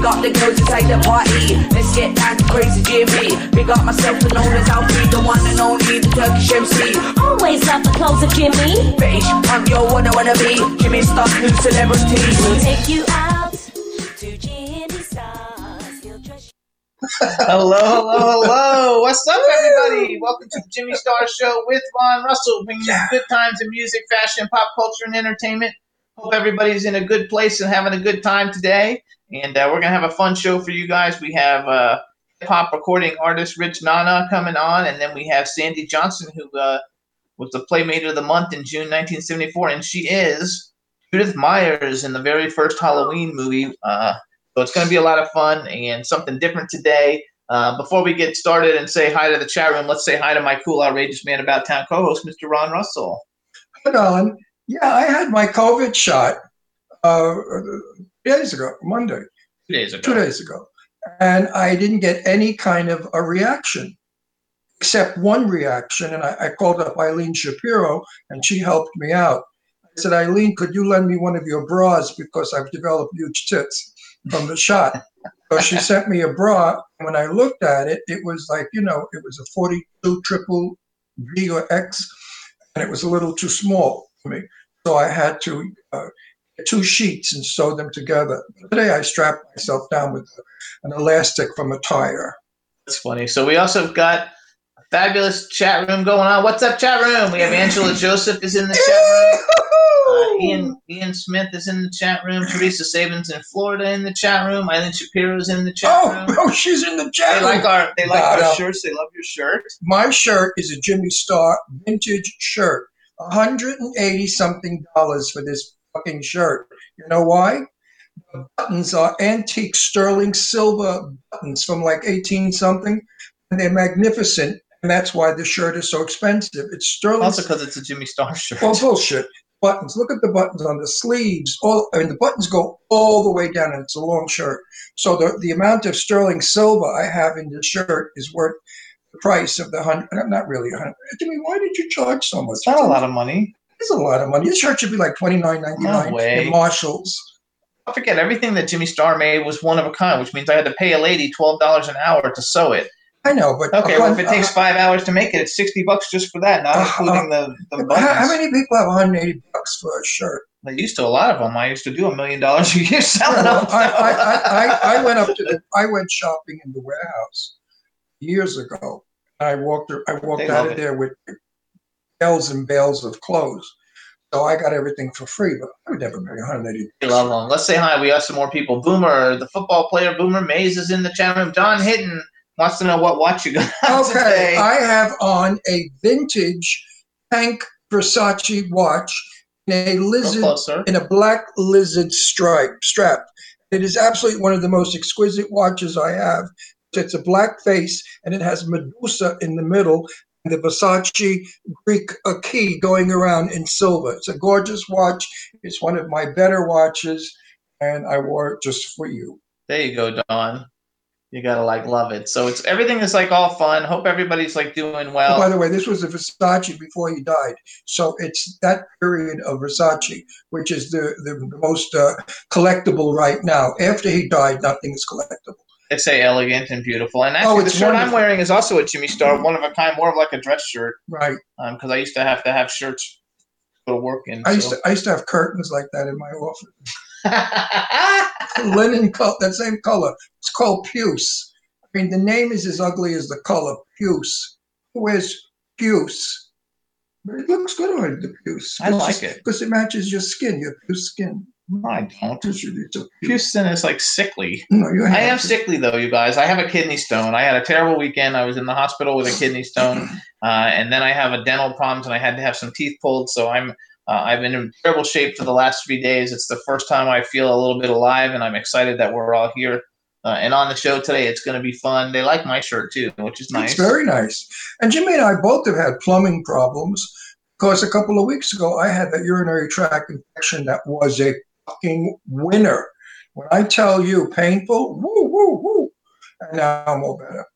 Big up the girls inside the party. Let's get down to crazy Jimmy. Big up myself and known as Alfie, the one and only, the Turkish MC. Always love the clothes of Jimmy. British punk, yo, what I wanna be. Jimmy Star, new celebrity. We'll take you out to Jimmy Stars. He'll dress Hello, hello, hello. What's up, everybody? Welcome to the Jimmy Star Show with Ron Russell, bringing you good times in music, fashion, pop culture, and entertainment. Hope everybody's in a good place and having a good time today. And uh, we're going to have a fun show for you guys. We have uh, hip hop recording artist Rich Nana coming on, and then we have Sandy Johnson, who uh, was the Playmate of the Month in June 1974, and she is Judith Myers in the very first Halloween movie. Uh, so it's going to be a lot of fun and something different today. Uh, before we get started and say hi to the chat room, let's say hi to my cool, outrageous man about town co-host, Mr. Ron Russell. Hold on. Yeah, I had my COVID shot uh, days ago, Monday, Two days ago. two days ago, and I didn't get any kind of a reaction, except one reaction. And I, I called up Eileen Shapiro, and she helped me out. I said, Eileen, could you lend me one of your bras because I've developed huge tits from the shot? So she sent me a bra, and when I looked at it, it was like you know, it was a 42 triple V or X, and it was a little too small for me. So I had to uh, two sheets and sew them together. Today I strapped myself down with an elastic from a tire. That's funny. So we also have got a fabulous chat room going on. What's up, chat room? We have Angela Joseph is in the chat room. Uh, Ian Ian Smith is in the chat room. Teresa Sabins in Florida in the chat room. Eileen Shapiro's in the chat Oh, room. oh, she's in the chat They like our they like Got our shirts. They love your shirt. My shirt is a Jimmy Star vintage shirt. 180 something dollars for this fucking shirt. You know why? The buttons are antique sterling silver buttons from like 18 something, and they're magnificent. And that's why the shirt is so expensive. It's sterling Also because it's a Jimmy Star shirt. Well, bullshit. Buttons. Look at the buttons on the sleeves. All I mean, the buttons go all the way down, and it's a long shirt. So the the amount of sterling silver I have in this shirt is worth the price of the hundred. Not really a hundred. Jimmy, why did you charge so much? It's not a lot of money. It's a lot of money. This shirt should be like twenty nine ninety No nine way. in Marshalls. I forget everything that Jimmy Star made was one of a kind, which means I had to pay a lady twelve dollars an hour to sew it. I know, but Okay, well if it uh, takes five hours to make it, it's sixty bucks just for that, not Uh, including the the uh, buttons. how, how many people have one hundred eighty bucks for a shirt? They used to a lot of them. I used to do a million dollars a year Yeah, selling well, them. I, I, I, I, I went up to the I went shopping in the warehouse years ago. I walked I walked They out of it. there with bales and bales of clothes. So I got everything for free, but I would never pay 180. We love them. Let's say hi. We have some more people. Boomer, the football player, Boomer Mays is in the chat room. Don Hitton wants to know what watch you got Okay, today. I have on a vintage Tank Versace watch in a lizard in a black lizard stripe strap. It is absolutely one of the most exquisite watches I have. It's a black face and it has Medusa in the middle the Versace Greek key going around in silver. It's a gorgeous watch. It's one of my better watches, and I wore it just for you. There you go, Don. You gotta like love it. So it's everything is like all fun. Hope everybody's like doing Oh, well. by the way, this was a Versace before he died. So it's that period of Versace, which is the, the most uh, collectible right now. After he died, nothing is collectible. They say elegant and beautiful. And oh, actually, Oh, the shirt I'm wearing is also a Jimmy Star, one of a kind, more of like a dress shirt. Right. Um, because I used to have to have shirts to work in. I used to I used to have curtains like that in my office. Linen color, that same color. It's called puce. I mean, the name is as ugly as the color. Puce. Who wears puce? But it looks good on the puce. I like it. because it matches your skin, your puce skin. No, I don't. Do. Houston is like sickly. No, you I am sickly though, you guys. I have a kidney stone. I had a terrible weekend. I was in the hospital with a kidney stone, uh, and then I have a dental problems, and I had to have some teeth pulled. So I'm uh, I've been in terrible shape for the last three days. It's the first time I feel a little bit alive, and I'm excited that we're all here. Uh, and on the show today, it's going to be fun. They like my shirt too, which is nice. It's very nice. And Jimmy and I both have had plumbing problems because a couple of weeks ago I had that urinary tract infection that was a fucking winner. When I tell you painful, woo, woo, woo. And now I'm all better.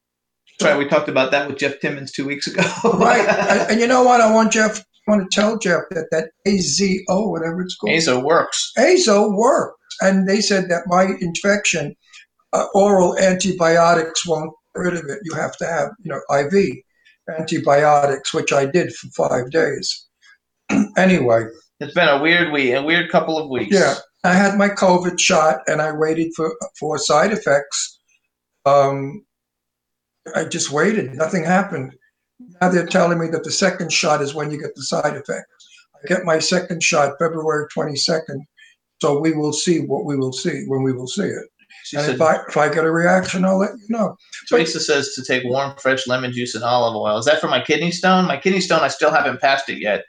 Right. We talked about that with Jeff Timmons two weeks ago. Right. and, and you know what? I want Jeff, I want to tell Jeff that that AZO, whatever it's called, Azo works. AZO works. And they said that my infection, uh, oral antibiotics won't get rid of it. You have to have, you know, IV antibiotics, which I did for five days. anyway, It's been a weird week, a weird couple of weeks. yeah, I had my COVID shot and I waited for for side effects. Um, I just waited. Nothing happened. Now they're telling me that the second shot is when you get the side effects. I get my second shot February 22nd. So we will see what we will see when we will see it. She and said, if I if I get a reaction, I'll let you know. Teresa says to take warm, fresh lemon juice and olive oil. Is that for my kidney stone? My kidney stone, I still haven't passed it yet.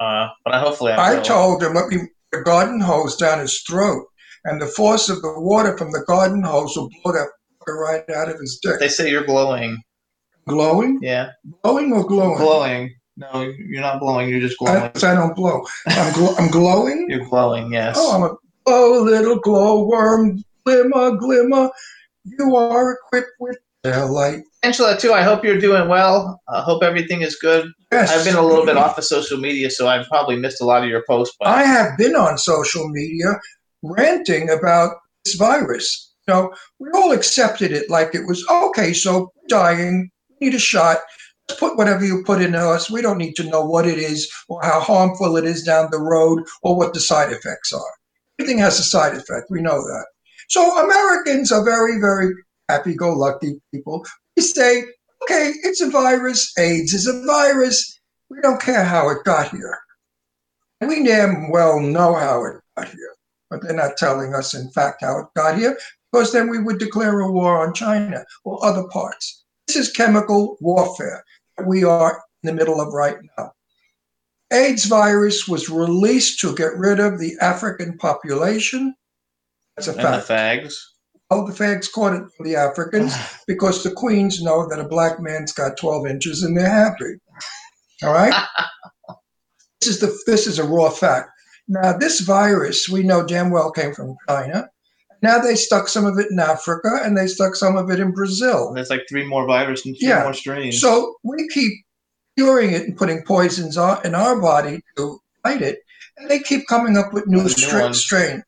Uh, but I hopefully I, I told him let me put a garden hose down his throat, and the force of the water from the garden hose will blow that right out of his dick. They say you're glowing. Glowing, Yeah, Blowing or glowing? glowing. No, you're not blowing. You're just glowing. I, I don't blow. I'm, gl- I'm glowing. You're glowing. Yes. Oh, I'm a oh little glowworm, glimmer, glimmer. You are equipped with daylight. Angela, too. I hope you're doing well. I hope everything is good. Yes, I've been a little bit off of social media, so I've probably missed a lot of your posts. But I have been on social media ranting about this virus. You know, we all accepted it like it was okay. So dying, need a shot. Put whatever you put in us. We don't need to know what it is or how harmful it is down the road or what the side effects are. Everything has a side effect. We know that. So Americans are very, very happy-go-lucky people. We say, okay, it's a virus. AIDS is a virus. We don't care how it got here. We damn well know how it got here, but they're not telling us, in fact, how it got here, because then we would declare a war on China or other parts. This is chemical warfare that we are in the middle of right now. AIDS virus was released to get rid of the African population. That's a and fact. The fags caught it from the Africans because the queens know that a black man's got 12 inches and they're happy. All right? this is the this is a raw fact. Now, this virus we know damn well came from China. Now they stuck some of it in Africa and they stuck some of it in Brazil. There's like three more viruses and three Yeah. more strains. So we keep curing it and putting poisons on, in our body to fight it, and they keep coming up with new, New stra- strains.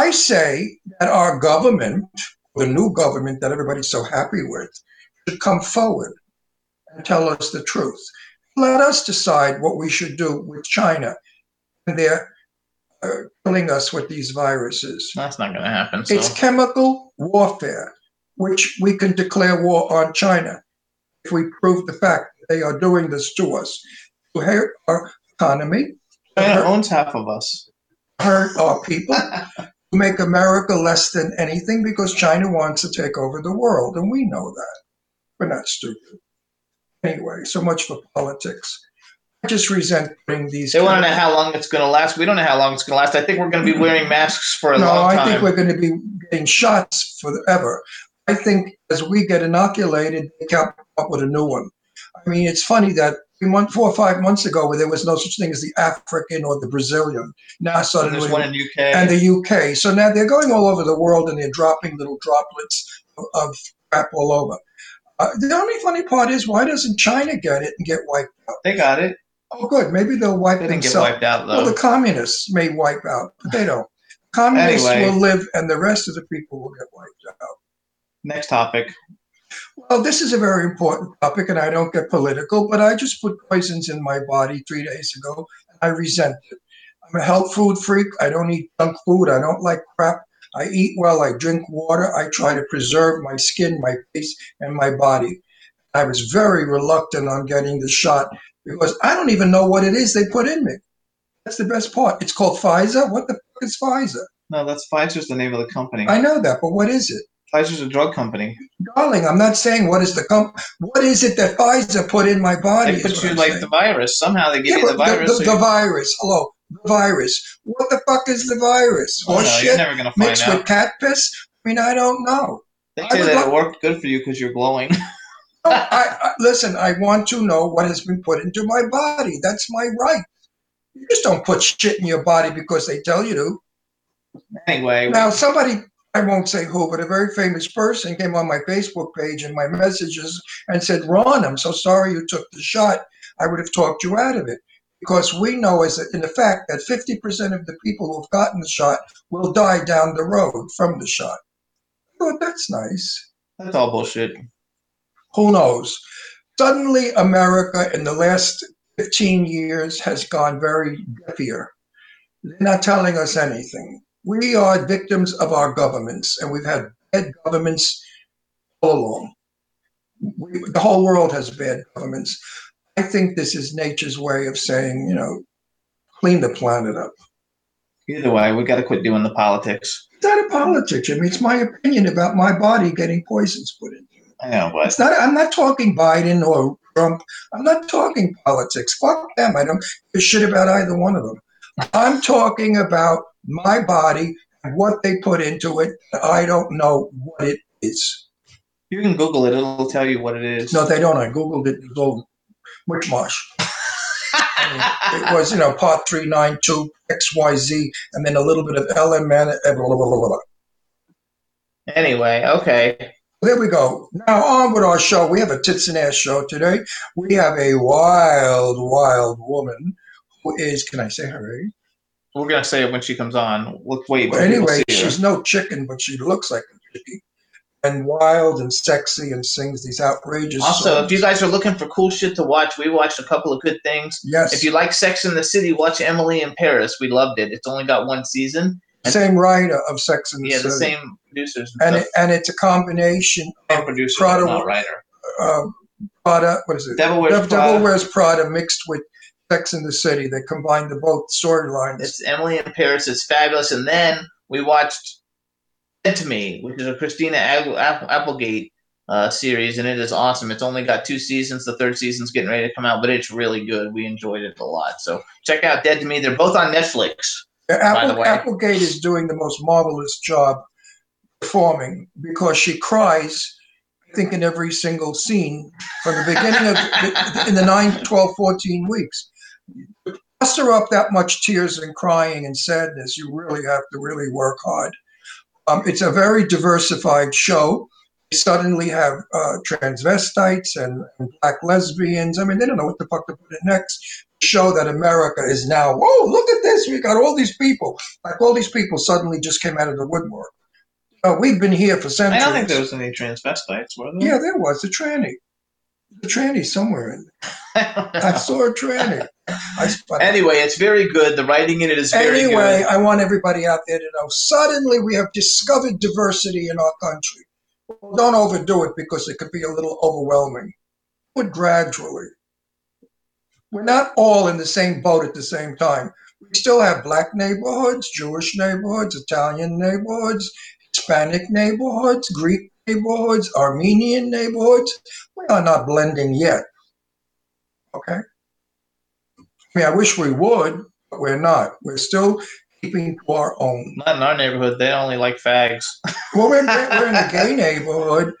I say that our government, the new government that everybody's so happy with, should come forward and tell us the truth. Let us decide what we should do with China. And they're uh, killing us with these viruses. That's not going to happen. So. It's chemical warfare, which we can declare war on China if we prove the fact that they are doing this to us to hurt our economy, China owns half of us. hurt our people, make America less than anything because China wants to take over the world, and we know that. We're not stupid. Anyway, so much for politics. I just resent putting these. They want to know how long it's going to last. We don't know how long it's going to last. I think we're going to be mm. wearing masks for a no, long I think we're going to be getting shots forever. I think as we get inoculated, they come up with a new one. I mean, it's funny that month, four or five months ago, where there was no such thing as the African or the Brazilian, now And suddenly there's one in UK. and the UK. So now they're going all over the world and they're dropping little droplets of, of crap all over. Uh, the only funny part is, why doesn't China get it and get wiped out? they got it. Oh, good. Maybe they'll wipe They didn't get themselves. wiped out Well, the communists may wipe out, but they don't. Communists Anyway. will live, and the rest of the people will get wiped out. Next topic. Well, this is a very important topic, and I don't get political, but I just put poisons in my body three days ago, and I resent it. I'm a health food freak. I don't eat junk food. I don't like crap. I eat well. I drink water. I try to preserve my skin, my face, and my body. I was very reluctant on getting the shot because I don't even know what it is they put in me. That's the best part. It's called Pfizer. What the fuck is Pfizer? No, that's Pfizer's the name of the company. I know that, but what is it? Pfizer's a drug company. Darling, I'm not saying what is the comp. What is it that Pfizer put in my body? They put you I'm like saying. the virus. Somehow they give Yeah, you the virus. The, so the virus. Hello, the virus. What the fuck is the virus? Oh, Horse no, you're shit never gonna find mixed out. with cat piss. I mean, I don't know. They I say that it worked good for you because you're glowing. No, I, I, listen, I want to know what has been put into my body. That's my right. You just don't put shit in your body because they tell you to. anyway, Now, somebody, I won't say who, but a very famous person came on my Facebook page and my messages and said, Ron, I'm so sorry you took the shot. I would have talked you out of it. Because we know, as a, in the fact, that 50% of the people who have gotten the shot will die down the road from the shot. Well, that's nice. that's all bullshit. who knows? Suddenly, America in the last 15 years has gone very deafier. They're not telling us anything. We are victims of our governments, and we've had bad governments all along. We, the whole world has bad governments. I think this is nature's way of saying, you know, clean the planet up. Either way, we got to quit doing the politics. It's not a politics. I mean, it's my opinion about my body getting poisons put in. I know, but It's not. I'm not talking Biden or Trump. I'm not talking politics. Fuck them. I don't give a shit about either one of them. I'm talking about my body and what they put into it. I don't know what it is. you can Google it; it'll tell you what it is. No, they don't. I googled it. It was all mushmash. It was, you know, part three nine two X Y Z, and then a little bit of LMN. and blah, blah, blah, blah, blah. Anyway, okay. There we go. Now on with our show. We have a tits and ass show today. We have a wild, wild woman who is. Can I say her age? We're gonna say it when she comes on. Let's wait. Well, anyway, see her. she's no chicken, but she looks like a chicken, and wild and sexy, and sings these outrageous. Also, songs. if you guys are looking for cool shit to watch, we watched a couple of good things. yes, If you like Sex in the City, watch Emily in Paris. We loved it. It's only got one season. same writer of Sex and the City. Yeah, the same producers and and it, and it's a combination of producer, Prada- not writer. uh, Prada. What is it? Devil Wears Dev- Prada. Devil Wears Prada mixed with Sex in the City. They combined the both storylines. It's Emily in Paris. It's fabulous. And then we watched Dead to Me, which is a Christina Applegate uh, series, and it is awesome. It's only got two seasons. The third season's getting ready to come out, but it's really good. We enjoyed it a lot. So check out Dead to Me. They're both on Netflix. Yeah, by the Apple, way. Applegate is doing the most marvelous job performing because she cries, I think, in every single scene from the beginning of in the 9, 12, 14 weeks. Muster up that much tears and crying and sadness, you really have to really work hard. Um, it's a very diversified show. They suddenly have uh, transvestites and, and black lesbians. I mean, they don't know what the fuck to put in next show that America is now, whoa, look at this. We got all these people. Like all these people suddenly just came out of the woodwork. Uh, we've been here for centuries. I don't think there was any transvestites, were there? Yeah, there was a tranny. A tranny somewhere in there. I saw a tranny. Anyway, it's very good. The writing in it is very Anyway, good. I want everybody out there to know suddenly we have discovered diversity in our country. Well, don't overdo it because it could be a little overwhelming. But gradually. We're not all in the same boat at the same time. We still have black neighborhoods, Jewish neighborhoods, Italian neighborhoods, Hispanic neighborhoods, Greek neighborhoods, Armenian neighborhoods. We are not blending yet. Okay? I mean, I wish we would, but we're not. We're still keeping to our own. Not in our neighborhood. They only like fags. Well, we're, we're in a gay neighborhood,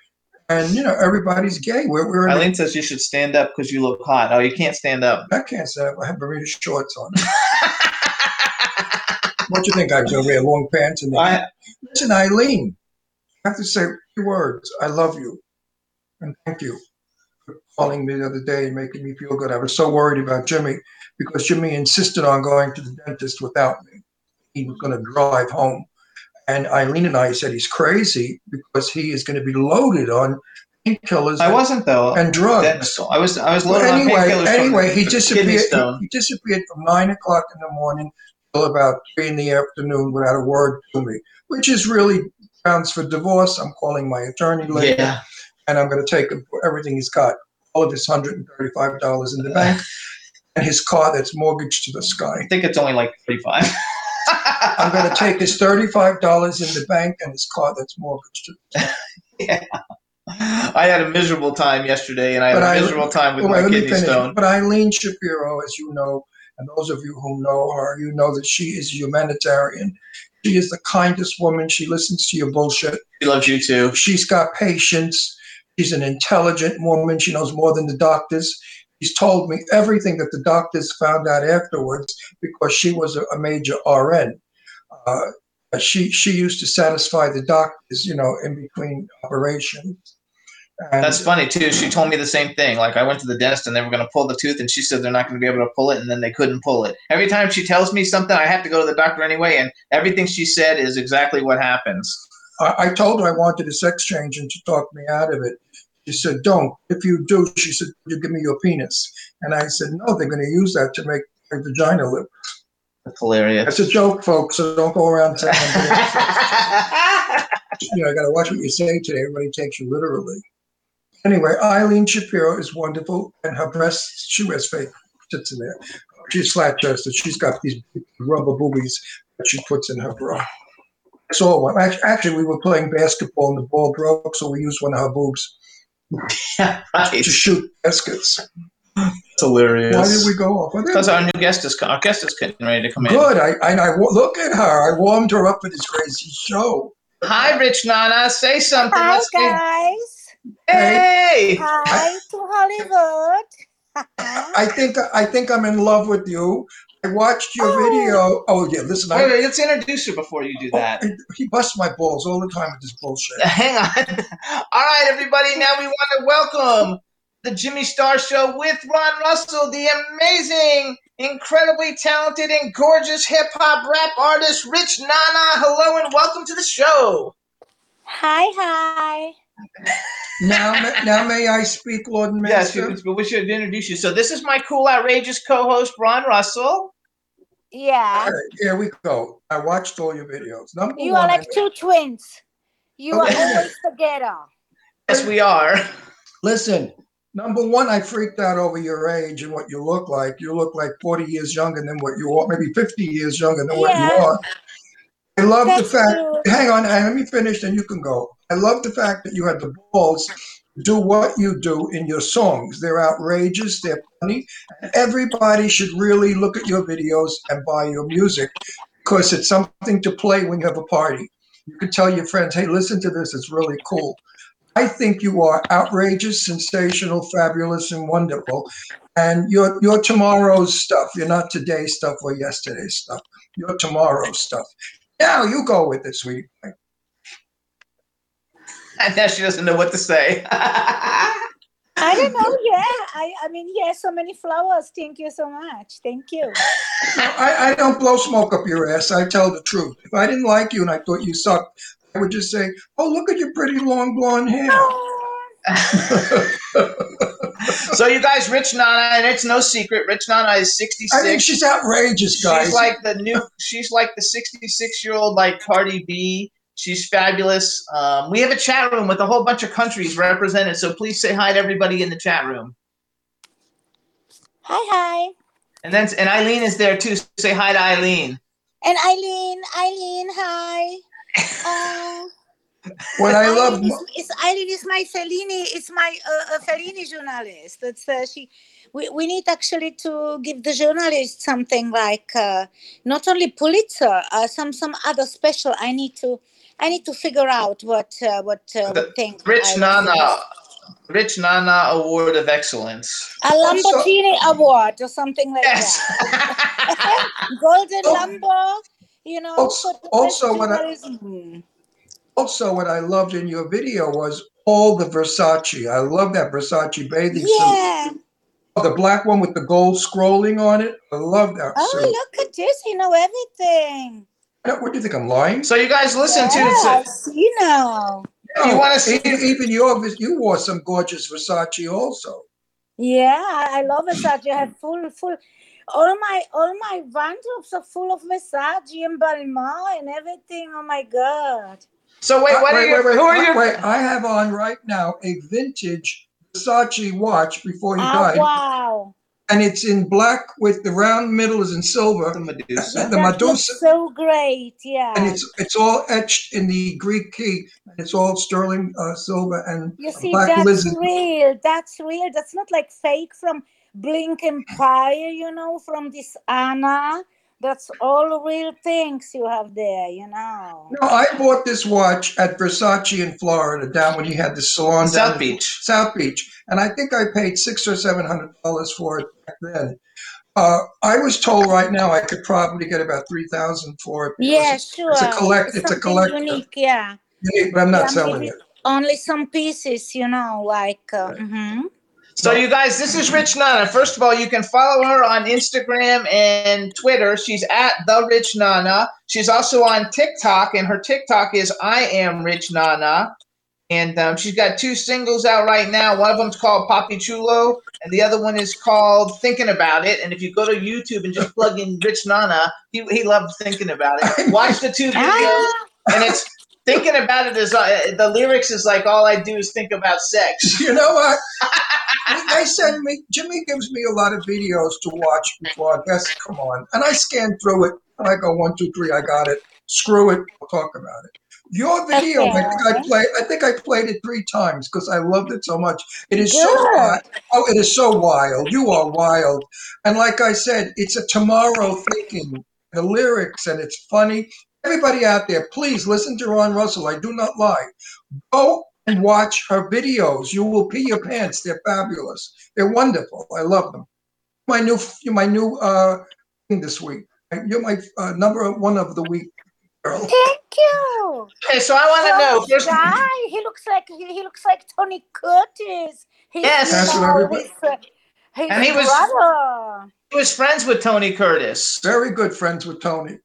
and you know everybody's gay. We're, we're in. A, Eileen says you should stand up because you look hot. Oh, you can't stand up. I can't say I have Bermuda shorts on. what do you think? I gonna wear long pants and I, listen, Eileen. I have to say three words. I love you, and thank you calling me the other day and making me feel good. I was so worried about Jimmy because Jimmy insisted on going to the dentist without me. He was going to drive home. And Eileen and I said he's crazy because he is going to be loaded on painkillers I wasn't though. and drugs. I was. I was Well, loaded on anyway, painkillers. from anyway, he disappeared. He, he disappeared from nine o'clock in the morning till about three in the afternoon without a word to me, which is really grounds for divorce. I'm calling my attorney later, Yeah. And I'm going to take everything he's got, all of his hundred and thirty-five dollars in the bank. and his car that's mortgaged to the sky. I think it's only like 35. I'm going to take his thirty-five dollars in the bank and his car that's mortgaged. To yeah. I had a miserable time yesterday, and I had But a I- miserable time with Oh, my kidney finish. stone. But Eileen Shapiro, as you know, and those of you who know her, you know that she is a humanitarian. She is the kindest woman. She listens to your bullshit. She loves you too. She's got patience. She's an intelligent woman. She knows more than the doctors. She's told me everything that the doctors found out afterwards because she was a, major RN. Uh, she she used to satisfy the doctors, you know, in between operations. And That's funny too. She told me the same thing. Like I went to the dentist and they were going to pull the tooth, and she said they're not going to be able to pull it, and then they couldn't pull it. Every time she tells me something, I have to go to the doctor anyway, and everything she said is exactly what happens. I, I told her I wanted a sex change, and she talked me out of it. She said, "Don't. If you do," she said, "you give me your penis." And I said, "No, they're going to use that to make my vagina live." That's hilarious. It's a joke, folks. So don't go around saying, you know, I got to watch what you say today. Everybody takes you literally. Anyway, Eileen Shapiro is wonderful, and her breasts, she wears fake tits in there. She's flat chested. She's got these rubber boobies that she puts in her bra. I saw one. Actually, we were playing basketball and the ball broke, so we used one of her boobs right. to shoot baskets. It's hilarious. Why did we go off? Because our new guest is co- our guest is getting ready to come in. Good. I, and I look at her. I warmed her up for this crazy show. Hi, Rich Nana. Say something. Hi Let's get- guys. Hey. Hi to Hollywood. I think I think I'm in love with you. I watched your Oh. video. Oh yeah, listen. Wait, I, wait, let's introduce her before you do oh, that. he busts my balls all the time with this bullshit. Hang on. All right, everybody. Now we want to welcome the Jimmy Star Show with Ron Russell, the amazing, incredibly talented, and gorgeous hip hop rap artist Rich Nana. Hello and welcome to the show. Hi, hi. Now, now may I speak, Lord and Yes, Master? but we should introduce you. So this is my cool, outrageous co-host Ron Russell. Yeah. All right, here we go. I watched all your videos. Number You one, are like two twins. You are Okay. always together. Yes, we are. listen. Number one, I freaked out over your age and what you look like. You look like 40 years younger than what you are, maybe 50 years younger than what you Yeah. are. I love the That's fact. true. Hang on, and let me finish, and you can go. I love the fact that you had the balls to do what you do in your songs. They're outrageous. They're funny. Everybody should really look at your videos and buy your music because it's something to play when you have a party. You could tell your friends, "Hey, listen to this. It's really cool." I think you are outrageous, sensational, fabulous, and wonderful. And you're, you're tomorrow's stuff. You're not today's stuff or yesterday's stuff. You're tomorrow's stuff. Now you go with it, sweetie. And now she doesn't know what to say. I don't know. Yeah. I, I mean, yeah, so many flowers. Thank you so much. Thank you. I, I don't blow smoke up your ass. I tell the truth. If I didn't like you and I thought you sucked, I would just say, "Oh, look at your pretty long blonde hair." Oh. so you guys, Rich Nana, and it's no secret, Rich Nana is 66. I think she's outrageous, guys. She's like the new. She's like the 66 year old like Cardi B. She's fabulous. Um, we have a chat room with a whole bunch of countries represented. So please say hi to everybody in the chat room. Hi, hi. And then and Eileen is there too. Say hi to Eileen. And Eileen, Eileen, hi. Uh, what I Eileen love. is, is Eileen is my Fellini. It's my uh, uh, Fellini journalist. That's uh, she. We, we need actually to give the journalist something like uh, not only Pulitzer, uh, some some other special. I need to I need to figure out what uh, what uh, what thing. Rich I Nana, Rich Nana Award of Excellence. A Lamborghini award or something like Yes. that. Golden Oh. Lambo. You know. Also- also what I- Also, what I loved in your video was all the Versace. I love that Versace bathing suit. Yeah. The black one with the gold scrolling on it. I love that Oh, suit. look at this. You know everything. What do you think? I'm lying? so you guys listen to Yes, you know. you wanna see- Even, even your you wore some gorgeous Versace also. Yeah, I I love Versace. I have full, full. All my, all my wardrobes are full of Versace and Balmain and everything. Oh my god! So wait, what Uh, are you? wait, who are wait, you? wait. I have on right now a vintage Versace watch before he Ah, died. wow! And it's in black with the round middle is in silver. The Medusa. The that Medusa, so great. Yeah. and it's it's all etched in the Greek key, and it's all sterling uh, silver and You see, black that's lizard. real. That's real. That's not like fake from Bling Empire, you know, from this Anna. That's all real things you have there, you know. No, I bought this watch at Versace in Florida, down when you had the salon down South in Beach. South Beach, and I think I paid six or seven hundred dollars for it back then. Uh, I was told right now I could probably get about three thousand for it. because Yeah, it's, sure. It's a collect. It's a something collector, unique, yeah. unique, but I'm not Yeah, selling it. Only some pieces, you know, like. Uh, mhm. So you guys, this is Rich Nana. First of all, you can follow her on Instagram and Twitter. She's at the Rich Nana. She's also on TikTok, and her TikTok is I am Rich Nana. And um, she's got two singles out right now. One of them's called Papi Chulo, and the other one is called Thinking About It. And if you go to YouTube and just plug in Rich Nana, he, he loves thinking about it. Watch the two videos, Ah, and it's thinking about it is uh, the lyrics is like all I do is think about sex. You know what? they send me. Jimmy gives me a lot of videos to watch before I guess. Come on, and I scan through it, and I go one, two, three. I got it. Screw it. We'll talk about it. Your video, I think I Okay. played. I think I played it three times because I loved it so much. It is so Good. wild. Oh, it is so wild. You are wild, and like I said, it's a tomorrow thinking. The lyrics and it's funny. Everybody out there, please listen to Ron Russell. I do not lie. Go and watch her videos. You will pee your pants. They're fabulous. They're wonderful. I love them. My new, my new uh, thing this week. You're my uh, number one of the week, girl. Thank you. Okay, so I want to know first. guy, he looks like he, he looks like Tony Curtis. He's, Yes. That's what know, everybody- his, uh, his And he was- He was friends with Tony Curtis. Very good friends with Tony.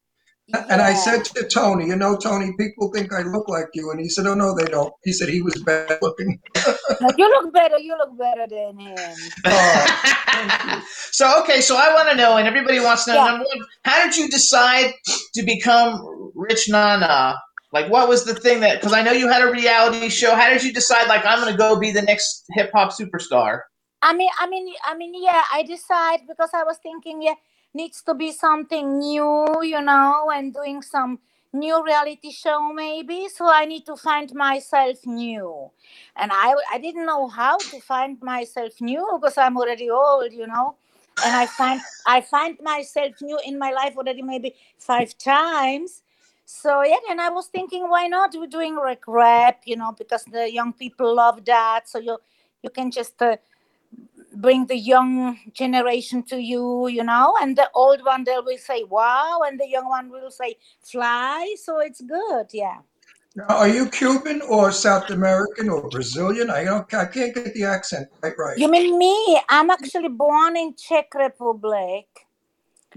And I said to Tony, you know, Tony, people think I look like you. And he said, oh, no, they don't. He said he was bad looking. No, you look better. You look better than him. Oh, so okay, so I want to know, and everybody wants to know. Yeah. Number one, how did you decide to become Rich Nana? Like, what was the thing that? Because I know you had a reality show. How did you decide? Like, I'm going to go be the next hip hop superstar. I mean, I mean, I mean, yeah. I decide because I was thinking, yeah, needs to be something new, you know, and doing some new reality show maybe. So I need to find myself new, and I I didn't know how to find myself new because I'm already old, you know. And I find I find myself new in my life already maybe five times. So yeah, and I was thinking, why not we're doing like rap, you know, because the young people love that. So you you can just uh, bring the young generation to you, you know, and the old one they will say wow, and the young one will say fly. So it's good, yeah. Now, are you Cuban or South American or Brazilian? I don't. I can't get the accent quite right. You mean me? I'm actually born in Czech Republic,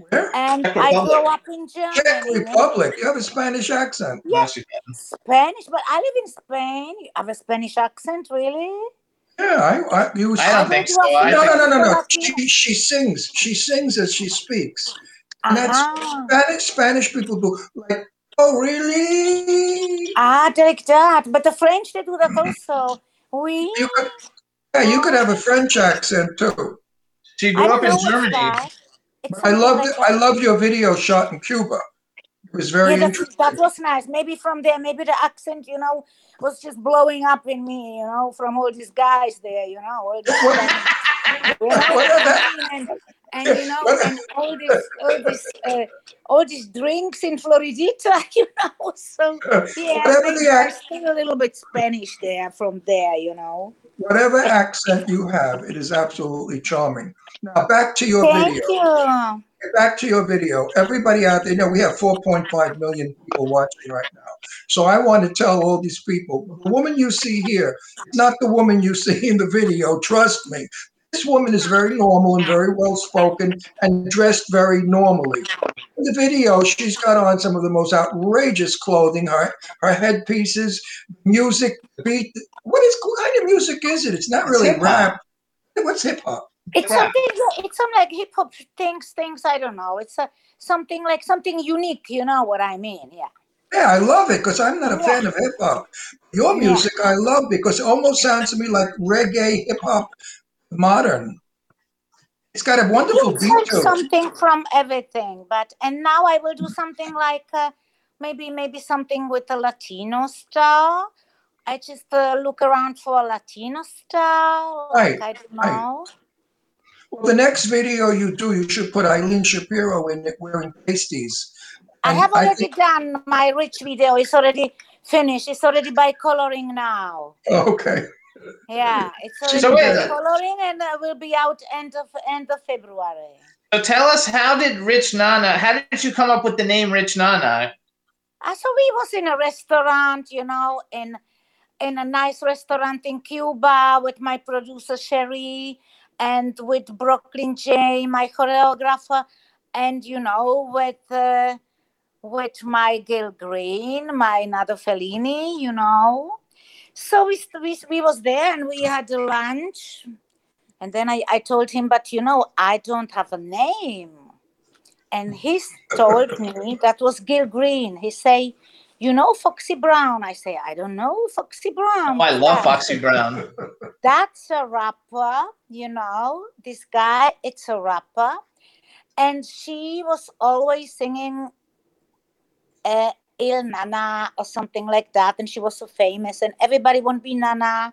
Where? and Czech I grew up in Germany. Czech Republic. You have a Spanish accent. Yeah. Yes, you. Spanish, but I live in Spain. You have a Spanish accent, really? Yeah, I, I you. I don't think so. I no, think, no, no, no, no. She, she sings. She sings as she speaks. And that's Uh-huh. Spanish. Spanish people do like. Oh, really? Ah, like that. But the French they do that also. We. You could. Yeah, you could have a French accent too. she grew don't up in Germany. I something loved. like I loved your video shot in Cuba. It was very yeah, that, interesting. that was nice. Maybe from there, maybe the accent, you know, was just blowing up in me, you know, from all these guys there, you know, all these What- Spanish, you know, what are that? and, and you know, and all this, all this, uh, all these drinks in Floridita, you know. So yeah, Whatever maybe the there's still a little bit Spanish there from there, you know. whatever accent you have, it is absolutely charming. Now back to your Thank video. you. back to your video. Everybody out there, you know, we have 4.5 million people watching right now. So I want to tell all these people, the woman you see here is not the woman you see in the video. Trust me. This woman is very normal and very well spoken and dressed very normally. In the video, she's got on some of the most outrageous clothing, her, her headpieces, music, beat. What is what kind of music is it? It's not really hip-hop. rap. What's hip hop? It's Yeah. something. It's some like hip hop things. Things I don't know. It's a something like something unique. You know what I mean? Yeah. Yeah, I love it because I'm not a Yeah. fan of hip hop. Your Yeah. music I love because it almost sounds to me like reggae, hip hop, modern. It's got a wonderful beat take to it. something from everything, but and now I will do something like uh, maybe maybe something with a Latino style. I just uh, look around for a Latino style. Right, Like, I don't right. Know. Well, the next video you do, you should put Eileen Shapiro in it wearing pasties. I And have already think- done my rich video. It's already finished. It's already by coloring now. okay. Yeah, it's already So wait a by minute. coloring and uh, will be out end of end of February. So tell us, how did Rich Nana? How did you come up with the name Rich Nana? Uh, so we was in a restaurant, you know, in in a nice restaurant in Cuba with my producer Sherry and with Brooklyn J, my choreographer, and you know, with uh, with my Gil Green, my Nado Fellini, you know. So we, we we was there and we had a lunch, and then I I told him, but you know, I don't have a name. And he told me that was Gil Green. He say, "You know Foxy Brown?" I say, "I don't know Foxy Brown." Oh, I love Yeah. Foxy Brown. That's a rapper, you know. This guy, it's a rapper, and she was always singing uh, "Ill Na Na" or something like that, and she was so famous, and everybody want to be Nana.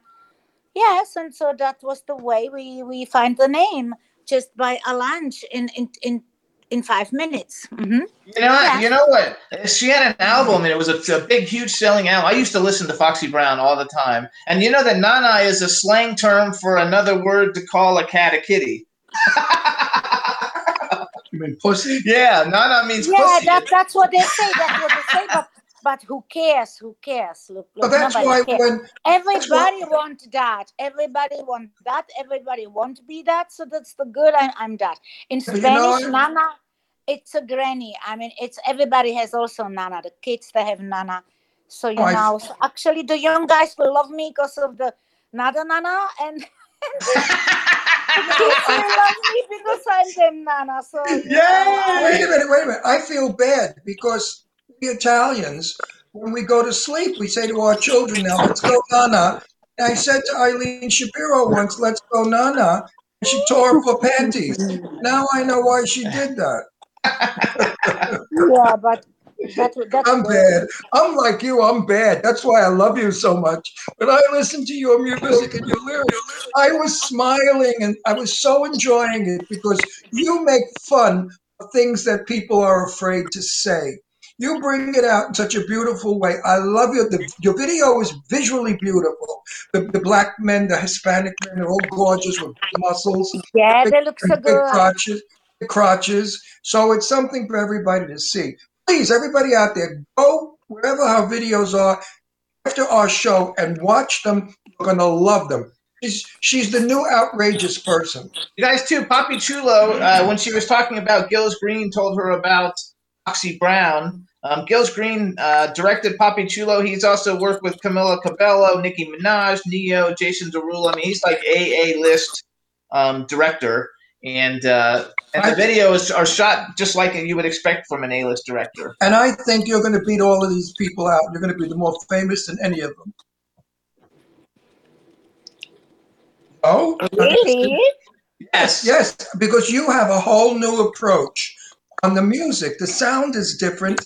Yes, and so that was the way we we find the name just by a lunch in in in in five minutes. hmm You know, Yeah. you know what? She had an album, and it was a, a big, huge selling album. I used to listen to Foxy Brown all the time. And you know that Nana is a slang term for another word to call a cat a kitty. You mean pussy? yeah, Nana means Yeah, pussy. that, that's what they say. That's what they say. But but who cares? Who cares? Look, But look that's why cares. when Everybody want that. Everybody want that. Everybody want to be that. So that's the good. I, I'm that. In You know, Spanish, Nana, it's a granny. I mean, it's everybody has also Nana. The kids they have Nana. So you Oh, I- know, so actually the young guys will love me because of the Nada Nana, and the kids will love me because I'm the Nana. So know, wait a minute, wait a minute. I feel bad because we Italians, when we go to sleep, we say to our children, "Now let's go, Nana." And I said to Eileen Shapiro once, "Let's go, Nana." And she tore up her panties. Now I know why she did that. yeah, but that that's I'm bad. I'm like you. I'm bad. That's why I love you so much. When I listened to your music and your lyrics, I was smiling and I was so enjoying it because you make fun of things that people are afraid to say. You bring it out in such a beautiful way. I love your The, your video is visually beautiful. The, the black men, the Hispanic men, they're all gorgeous with muscles Yeah, big- they look so big good. crotches, big crotches. So it's something for everybody to see. Please, everybody out there, go wherever our videos are after our show and watch them. You're gonna love them. She's she's the new outrageous person. You guys too. Papi Chulo, uh, when she was talking about Gil Green, told her about Foxy Brown. Um, Gil Green uh, directed Papi Chulo. He's also worked with Camila Cabello, Nicki Minaj, Ne-Yo, Jason Derulo. I mean, he's like a a list um, director, and uh, and the videos are shot just like you would expect from an A list director. And I think you're gonna beat all of these people out. You're gonna be the more famous than any of them. Oh, Really? Yes. Yes, because you have a whole new approach on the music. The sound is different.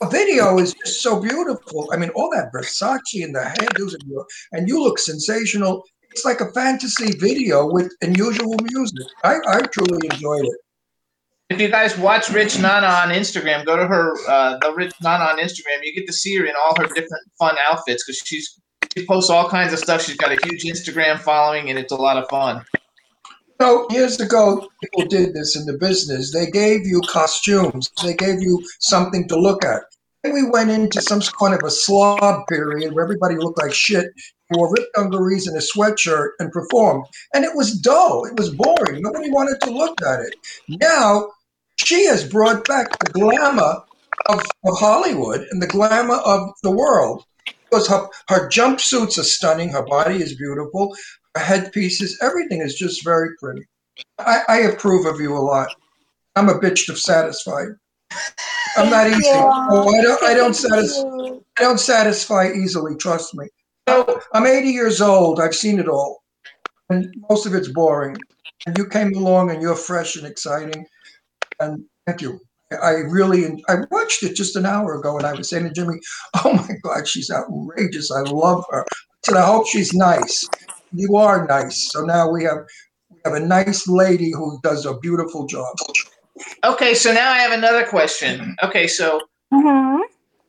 The video is just so beautiful. I mean, all that Versace and the hairdos and you, and you look sensational. It's like a fantasy video with unusual music. I, I truly enjoyed it. If you guys watch Rich Nana on Instagram, go to her uh, the Rich Nana on Instagram. You get to see her in all her different fun outfits because she's she posts all kinds of stuff. She's got a huge Instagram following, and it's a lot of fun. So years ago, people did this in the business. They gave you costumes. They gave you something to look at. Then we went into some kind of a slob period where everybody looked like shit, wore ripped dungarees and a sweatshirt and performed. And it was dull. It was boring. Nobody wanted to look at it. Now, she has brought back the glamour of, of Hollywood and the glamour of the world. Because her, her jumpsuits are stunning, her body is beautiful, headpieces, everything is just very pretty. I, I approve of you a lot. I'm a bitch to satisfied. I'm not easy. Oh, I don't. I don't satisfy. I don't satisfy easily. Trust me. So I'm 80 years old. I've seen it all. and most of it's boring. And you came along and you're fresh and exciting. And thank you. I really, I watched it just an hour ago and I was saying to Jimmy, oh my God, she's outrageous. I love her. I said, I hope she's nice. You are nice. So now we have, we have a nice lady who does a beautiful job. Okay, so now I have another question. Okay, so Mhm.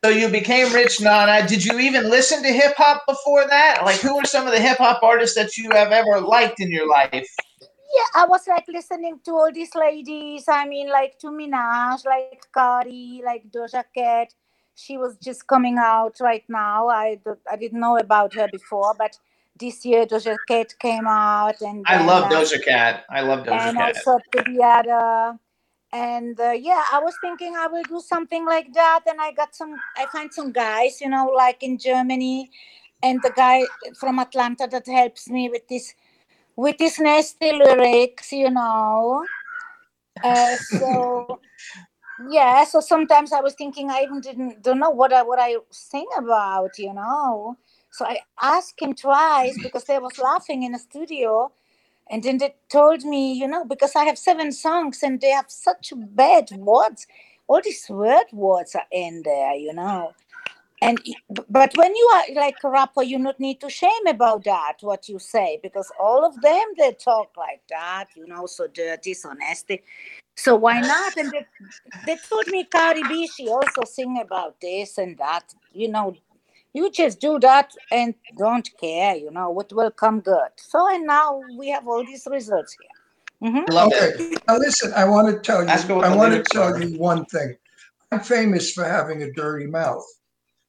so you became Rich Nana. Did you even listen to hip hop before that? Like, who are some of the hip hop artists that you have ever liked in your life? Yeah, I was like listening to all these ladies. I mean, like to Minaj, like Cardi, like Doja Cat. She was just coming out right now. I I didn't know about her before, but this year Doja Cat came out, and I then, love uh, Doja Cat. I love Doja and Cat. also Pibiata. And uh, yeah, I was thinking I will do something like that. And I got some, I find some guys, you know, like in Germany, and the guy from Atlanta that helps me with this, with this nasty lyrics, you know. Uh, so yeah, so sometimes I was thinking I even didn't don't know what I what I sing about, you know. So I asked him twice because they was laughing in the studio, and then they told me, you know, because I have seven songs and they have such bad words. All these word words are in there, you know. And but when you are like a rapper, you not need to shame about that what you say because all of them they talk like that, you know, so dirty, so nasty. So why not? And they, they told me Cardi B, she also sing about this and that, you know. You just do that and don't care, you know, what will come good. So and now we have all these results here. Mm-hmm. I love it. Okay. Now listen, I want to tell you, I want to tell are. you one thing. I'm famous for having a dirty mouth.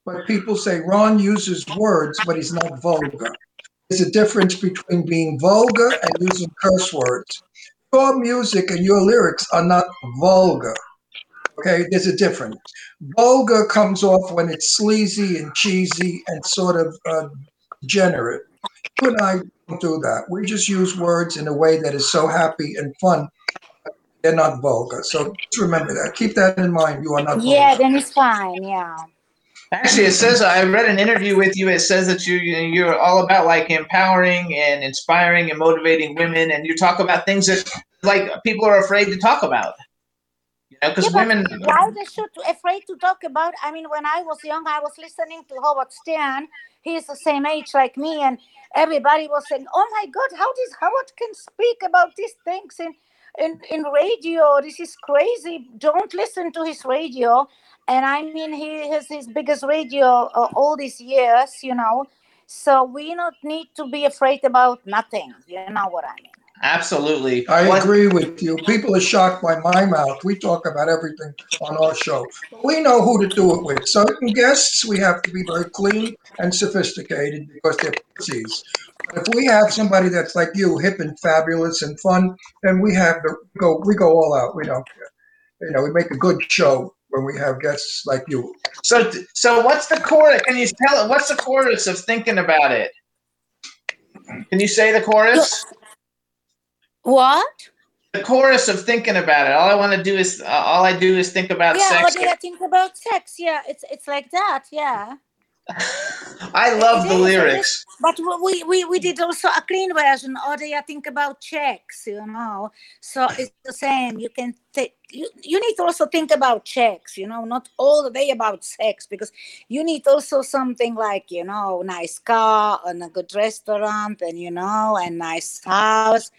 But people say Ron uses words, but he's not vulgar. There's a difference between being vulgar and using curse words. Your music and your lyrics are not vulgar. Okay, there's a difference. Vulgar comes off when it's sleazy and cheesy and sort of uh, degenerate. You and I don't do that. We just use words in a way that is so happy and fun. They're not vulgar. So just remember that. Keep that in mind. You are not Yeah, vulgar. then it's fine. Yeah. Actually, it says I read an interview with you. It says that you you're all about like empowering and inspiring and motivating women, and you talk about things that like people are afraid to talk about. Know, because Yeah, women. why they should afraid to talk about? I mean, when I was young, I was listening to Howard Stern. He's the same age like me, and everybody was saying, "Oh my God, how does Howard can speak about these things in in in radio? This is crazy. Don't listen to his radio." And I mean, he has his biggest radio uh, all these years, you know. So we not need to be afraid about nothing. You know what I mean? Absolutely. I What- agree with you. People are shocked by my mouth. We talk about everything on our show. We know who to do it with. Certain guests, we have to be very clean and sophisticated because they're pussies. But if we have somebody that's like you, hip and fabulous and fun, then we have the go. We go all out. We don't care. You know, we make a good show when we have guests like you. So, so what's the chorus? Can you tell it? What's the chorus of thinking about it? Can you say the chorus? What? The chorus of thinking about it. All I want to do is, uh, all I do is think about yeah, sex. what do you think about sex? Yeah, it's it's like that. Yeah. I love It the is, lyrics. But we, we, we did also a clean version, or do you think about checks, you know? So it's the same. You can take, you, you need to also think about checks, you know, not all the day about sex, because you need also something like, you know, nice car and a good restaurant and, you know, a nice house.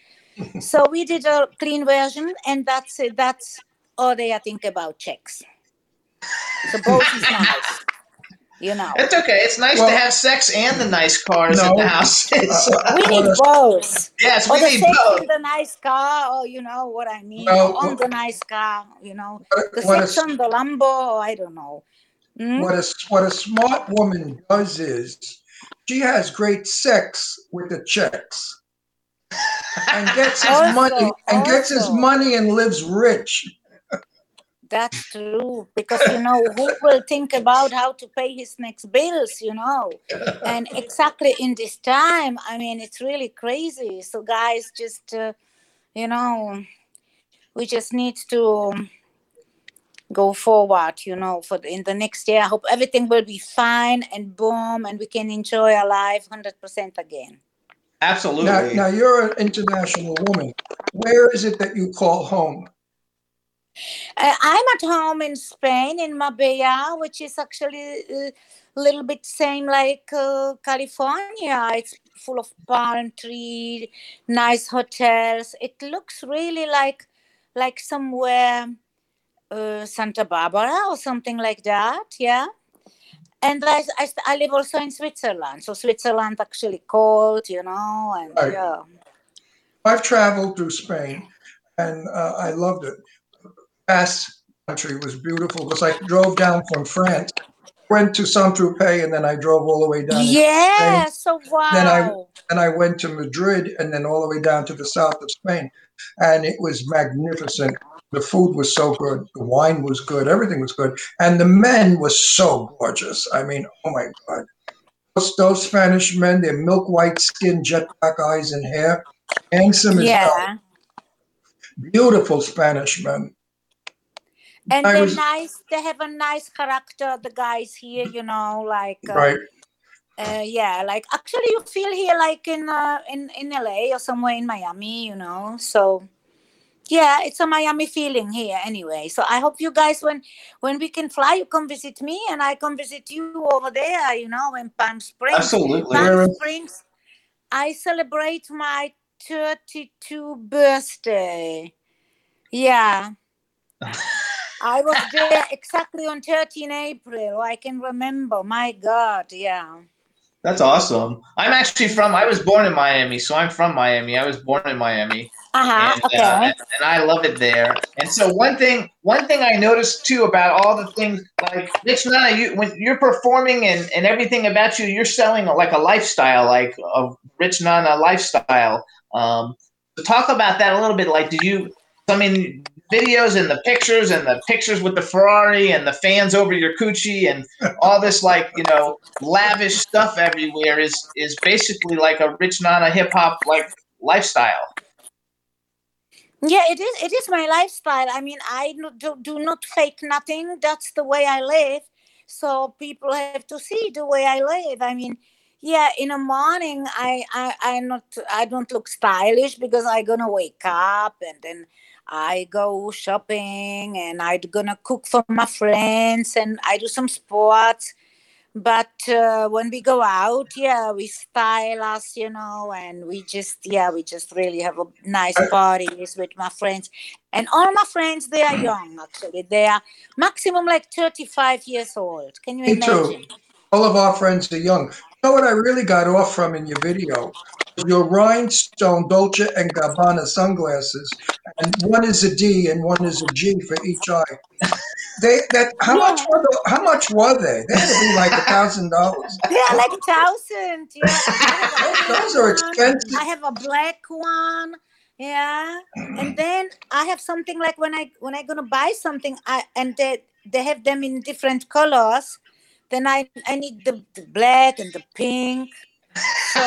So we did a clean version, and that's it. That's all they think about checks. So both is nice, you know. It's okay. It's nice Well- to have sex and the nice cars in the house. It's- Uh, We need both. yes, Or we the need sex both. in the nice car, or you know what I mean, No. on the nice car, you know, the What a, on the Lambo, or I don't know. Hmm? what a what a smart woman does is she has great sex with the checks and gets his Also- money and gets his money and lives rich. That's true because you know who will think about how to pay his next bills, you know, and exactly in this time, I mean, it's really crazy. So guys, just uh, you know, we just need to go forward, you know, for the, in the next year. I hope everything will be fine and boom, and we can enjoy our life hundred percent again. Absolutely. Now, now you're an international woman. Where is it that you call home? Uh, I'm at home in Spain, in Marbella, which is actually a little bit same like uh, California. It's full of palm tree, nice hotels. It looks really like like somewhere uh, Santa Barbara or something like that. Yeah. And I, I, I live also in Switzerland, so Switzerland actually cold, you know, and Right. yeah. I've traveled through Spain, and uh, I loved it. Basque country was beautiful because I drove down from France, went to Saint Tropez, and then I drove all the way down. Yeah, so wow. Then I- And I went to Madrid, and then all the way down to the south of Spain, and it was magnificent. The food was so good, the wine was good, everything was good, and the men were so gorgeous. I mean, oh my God. Those, those Spanish men, their milk white skin, jet black eyes and hair, handsome as hell. yeah. beautiful Spanish men. and I they're was- nice they have a nice character the guys here you know like uh, Right. uh, yeah like actually you feel here like in uh, in in la or somewhere in miami you know so yeah it's a miami feeling here anyway so i hope you guys when when we can fly you come visit me and i come visit you over there you know in palm springs Absolutely. Palm springs i celebrate my 32 birthday yeah I was there exactly on 13 April. I can remember. My God, yeah. That's awesome. I'm actually from. I was born in Miami, so I'm from Miami. I was born in Miami, Uh-huh. and, okay. uh, and, and I love it there. And so one thing, one thing I noticed too about all the things like Rich Nana, you when you're performing and and everything about you, you're selling like a lifestyle, like a Rich Nana lifestyle. Um, so talk about that a little bit. Like, do you? I mean, videos and the pictures and the pictures with the Ferrari and the fans over your coochie and all this like you know lavish stuff everywhere is is basically like a rich nana hip hop like lifestyle. yeah, it is. It is my lifestyle. I mean, I do, do not fake nothing. That's the way I live. So people have to see the way I live. I mean, yeah, in the morning, I I I not I don't look stylish because I gonna wake up and then I go shopping and I'm gonna cook for my friends and I do some sports. But uh, when we go out, yeah, we style us, you know, and we just, yeah, we just really have a nice parties with my friends. And all my friends, they are young, actually. They are maximum like 35 years old. Can you Me too. imagine? All of our friends are young. You know what I really got off from in your video? Your rhinestone Dolce and Gabbana sunglasses, and one is a D and one is a G for each eye. They that how much were the, how much were they? They had to be like a thousand dollars. Yeah, like thousand. Yeah. A Those are expensive. I have a black one. Yeah. And then I have something like when I when I gonna buy something, I and they they have them in different colors. Then I I need the, the black and the pink. So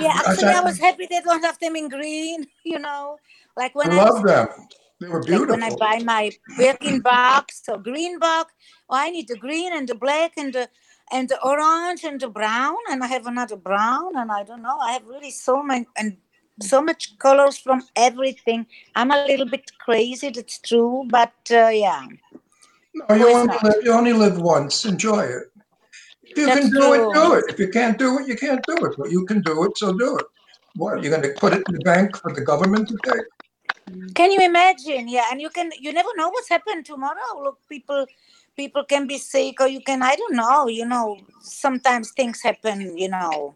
yeah, actually I was happy they don't have them in green. You know, like when I love them. They were like when I buy my Birkin box or green box, oh, I need the green and the black and the and the orange and the brown, and I have another brown, and I don't know. I have really so many and so much colors from everything. I'm a little bit crazy, that's true, but uh, yeah, No, you only live, you only live once. Enjoy it. If you That's can do it, do it. If you can't do it, you can't do it. But you can do it, so do it. What you're going to put it in the bank for the government to take? Can you imagine? Yeah, and you can you never know what's happened tomorrow. Look, people people can be sick or you can I don't know, you know, sometimes things happen, you know.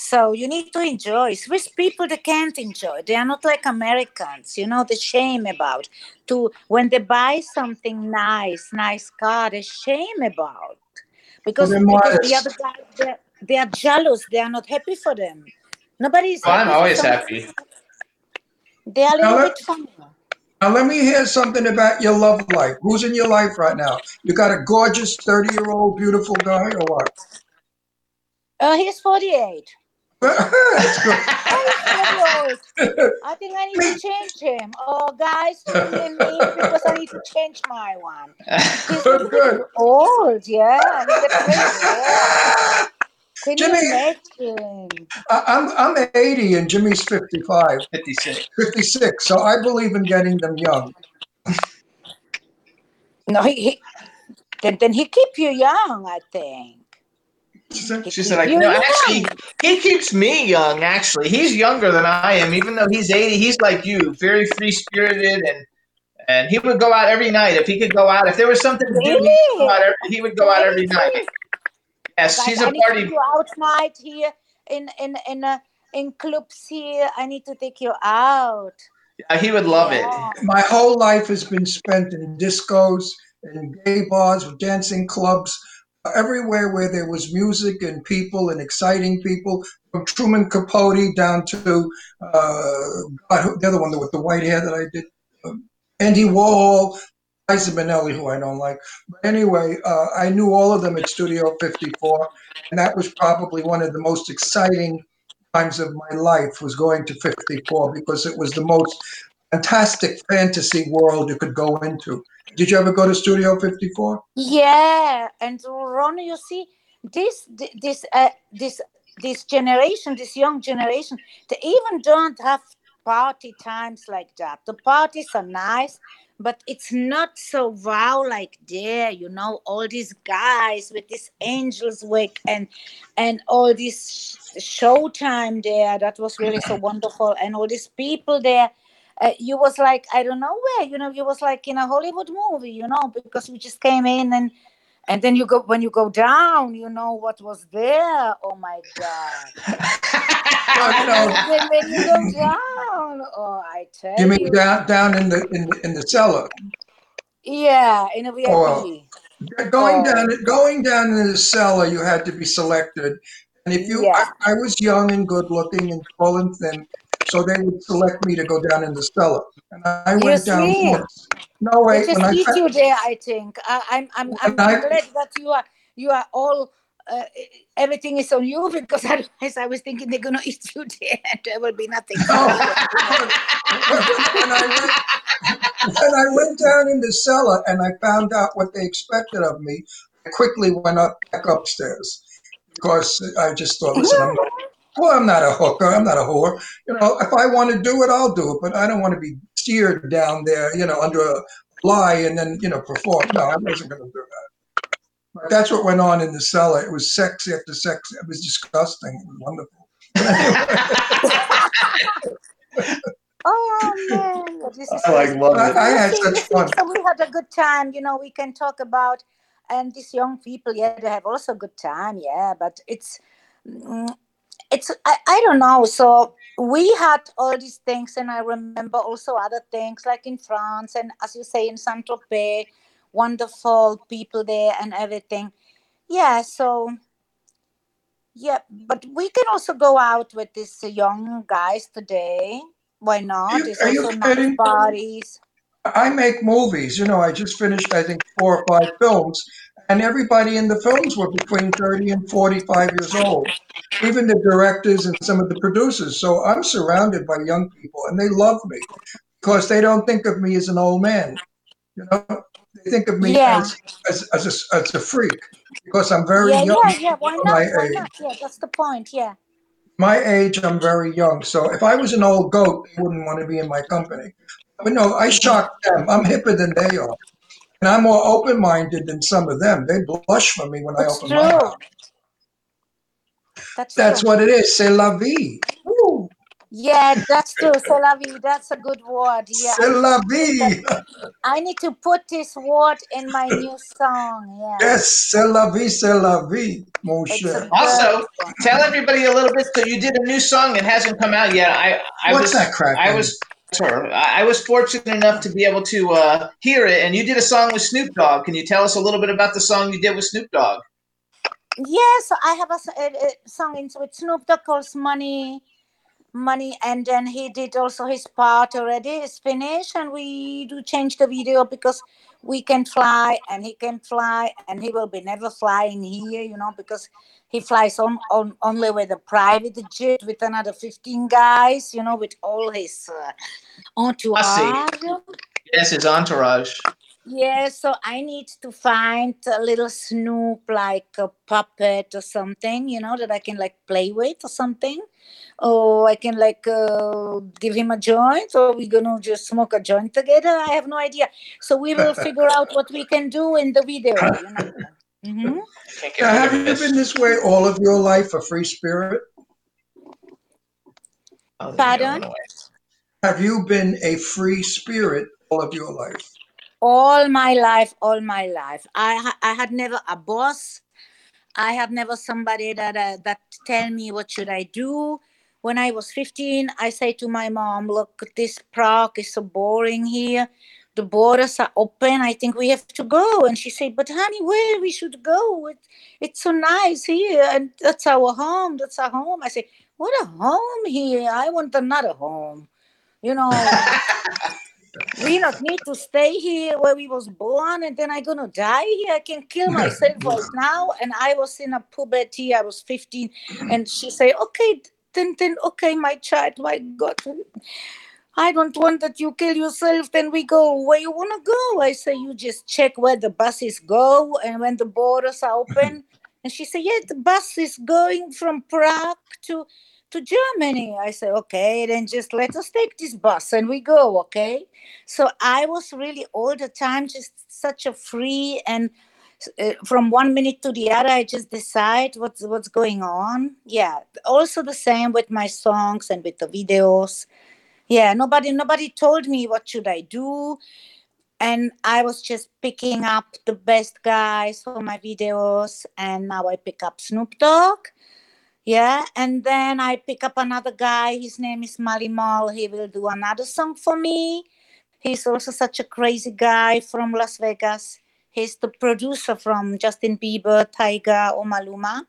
So you need to enjoy. Swiss people they can't enjoy. They are not like Americans, you know, the shame about to when they buy something nice, nice car, the shame about. Because, they're because the other guys they they are jealous, they are not happy for them. Nobody is Oh, I'm always happy. They are a Now little let- bit funny. Now let me hear something about your love life. Who's in your life right now? You got a gorgeous thirty-year-old beautiful guy, or what? Uh, he's 48. That's good. Oh, he's 48. I think I need to change him. Oh, guys, tune in me because I need to change my one. He's Good, good. old, yeah. I need a pretty, yeah. Can Jimmy- you imagine? I, I'm I'm 80 and Jimmy's 55, 56. 56. So I believe in getting them young. No, he, he then, then he keep you young, I think. She said, He She keep said, like, no, actually, he keeps me young, actually. He's younger than I am, even though he's 80. He's like you, very free spirited, and and he would go out every night. If he could go out, if there was something to do, he would go out every, he would go out every night. Yes, Guys, he's I a need to party. take you out night here in in in uh, in clubs here. I need to take you out. Uh, he would love it. My whole life has been spent in discos and gay bars, with dancing clubs, everywhere where there was music and people and exciting people, from Truman Capote down to uh, the other one with the white hair that I did, um, Andy Warhol, Liza Minnelli, who I don't like. But anyway, uh, I knew all of them at Studio 54, and that was probably one of the most exciting times of my life was going to 54 because it was the most fantastic fantasy world you could go into. Did you ever go to Studio 54? Yeah, and Ron, you see, this this uh, this this generation, this young generation, they even don't have party times like that. The parties are nice, but it's not so wow like there. You know, all these guys with this Angels Week and and all this showtime there. That was really so wonderful, and all these people there uh, you was like I don't know where you know you was like in a Hollywood movie you know because we just came in and and then you go when you go down you know what was there oh my god Well, you know, And then when you go down oh I tell you you, down down in the in, the- in the cellar? yeah in a VIP Oh. Going Oh. down going down in the cellar, you had to be selected. And if you, Yeah. I, I was young and good looking and tall and thin, so they would select me to go down in the cellar. And I You went down see? once. No they wait, just need you there I think I, I'm I'm I'm, I- I'm glad that you are you are all uh, everything is on you because otherwise I was thinking they're gonna eat you there and there will be nothing No. you, you know. when, I went, when I went down in the cellar and I found out what they expected of me, I quickly went up back upstairs because I just thought, listen, I'm not, well, I'm not a hooker, I'm not a whore. You know, if I want to do it, I'll do it, but I don't want to be steered down there, you know, under a lie and then you know perform. No, I wasn't going to do that. But that's what went on in the cellar. It was sex after sex. It was disgusting. It was wonderful. Oh man, this is I like love it. I had see, such you see, fun. so we had a good time. You know, we can talk about and these young people. Yeah, they have also a good time. Yeah, but it's mm, it's I, I don't know. So we had all these things, and I remember also other things like in France and as you say in Saint Tropez, wonderful people there and everything. Yeah, so yeah, but we can also go out with these young guys today. Why not? you- you also nice parties. I make movies. You know, I just finished, I think, four or five films, and everybody in the films were between 30 and 45 years old, even the directors and some of the producers. So I'm surrounded by young people, and they love me because they don't think of me as an old man. You know, they think of me Yeah. as, as, as, a, as a freak because I'm very yeah, young. yeah, yeah. Why not? my Why age. not? Yeah, that's the point. Yeah. My age, I'm very young. So if I was an old goat, they wouldn't want to be in my company. But no, I shock them. I'm hipper than they are. And I'm more open minded than some of them. They blush for me when I open true. my mouth. That's That's true. what it is. C'est la vie. Woo. Yeah, that's true. C'est la vie. That's a good word. Yeah. C'est la vie. I need to put this word in my new song. Yeah. Yes, c'est la vie, c'est la vie, mon cher. Also, tell everybody a little bit. So you did a new song that hasn't come out yet. I, I What's was, that crack? I was, sorry, I was fortunate enough to be able to uh, hear it, and you did a song with Snoop Dogg. Can you tell us a little bit about the song you did with Snoop Dogg? Yeah, so I have a song in with Snoop Dogg called Money, Money, and then he did also his part already. It's finished, and we do change the video because we can fly and he can fly, and he will be never flying here, you know, because he flies on, on only with a private jet with another 15 guys, you know, with all his uh, entourage. Yes, his entourage. Yeah, so I need to find a little Snoop, like a puppet or something, you know, that I can like play with or something. Or I can like uh, give him a joint, or we're gonna just smoke a joint together. I have no idea. So we will figure out what we can do in the video, you know. Hmm Now, have you been this way all of your life, a free spirit? There you go, Pardon? Have you been a free spirit all of your life? all my life all my life. I i had never a boss. I had never somebody that uh, that tell me what should i do. When i was 15 i say to my mom look this prague is so boring here the borders are open i think we have to go. And she said but honey where we should go? It, it's so nice here and that's our home that's our home. I say what a home here? I want another home you know. We not need to stay here where we was born and then i gonna die here? I can kill myself right now. And i was in a puberty i was 15 and she say okay then then okay my child my god i don't want that you kill yourself then we go where you want to go i say you just check where the buses go and when the borders are open and she said yeah the bus is going from prague to to Germany. I say, okay, then just let us take this bus and we go, okay? So I was really all the time just such a free and uh, from one minute to the other, I just decide what's what's going on. Yeah, also the same with my songs and with the videos. Yeah, nobody nobody told me what should I do, and I was just picking up the best guys for my videos, and now I pick up Snoop Dogg. Yeah, and then I pick up another guy. His name is Mally Mall. He will do another song for me. He's also such a crazy guy from Las Vegas. He's the producer from Justin Bieber, Tyga, or Maluma.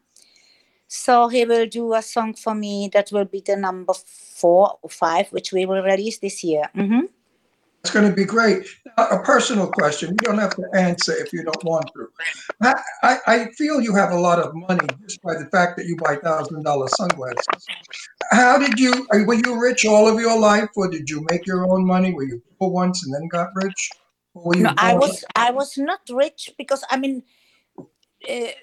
So he will do a song for me that will be the number four or five, which we will release this year. hmm It's going to be great. Now, a personal question. You don't have to answer if you don't want to. I, I, I feel you have a lot of money just by the fact that you buy thousand dollar sunglasses. How did you? Were you rich all of your life, or did you make your own money? Were you poor once and then got rich? Or were you No, I was I was not rich because I mean, uh,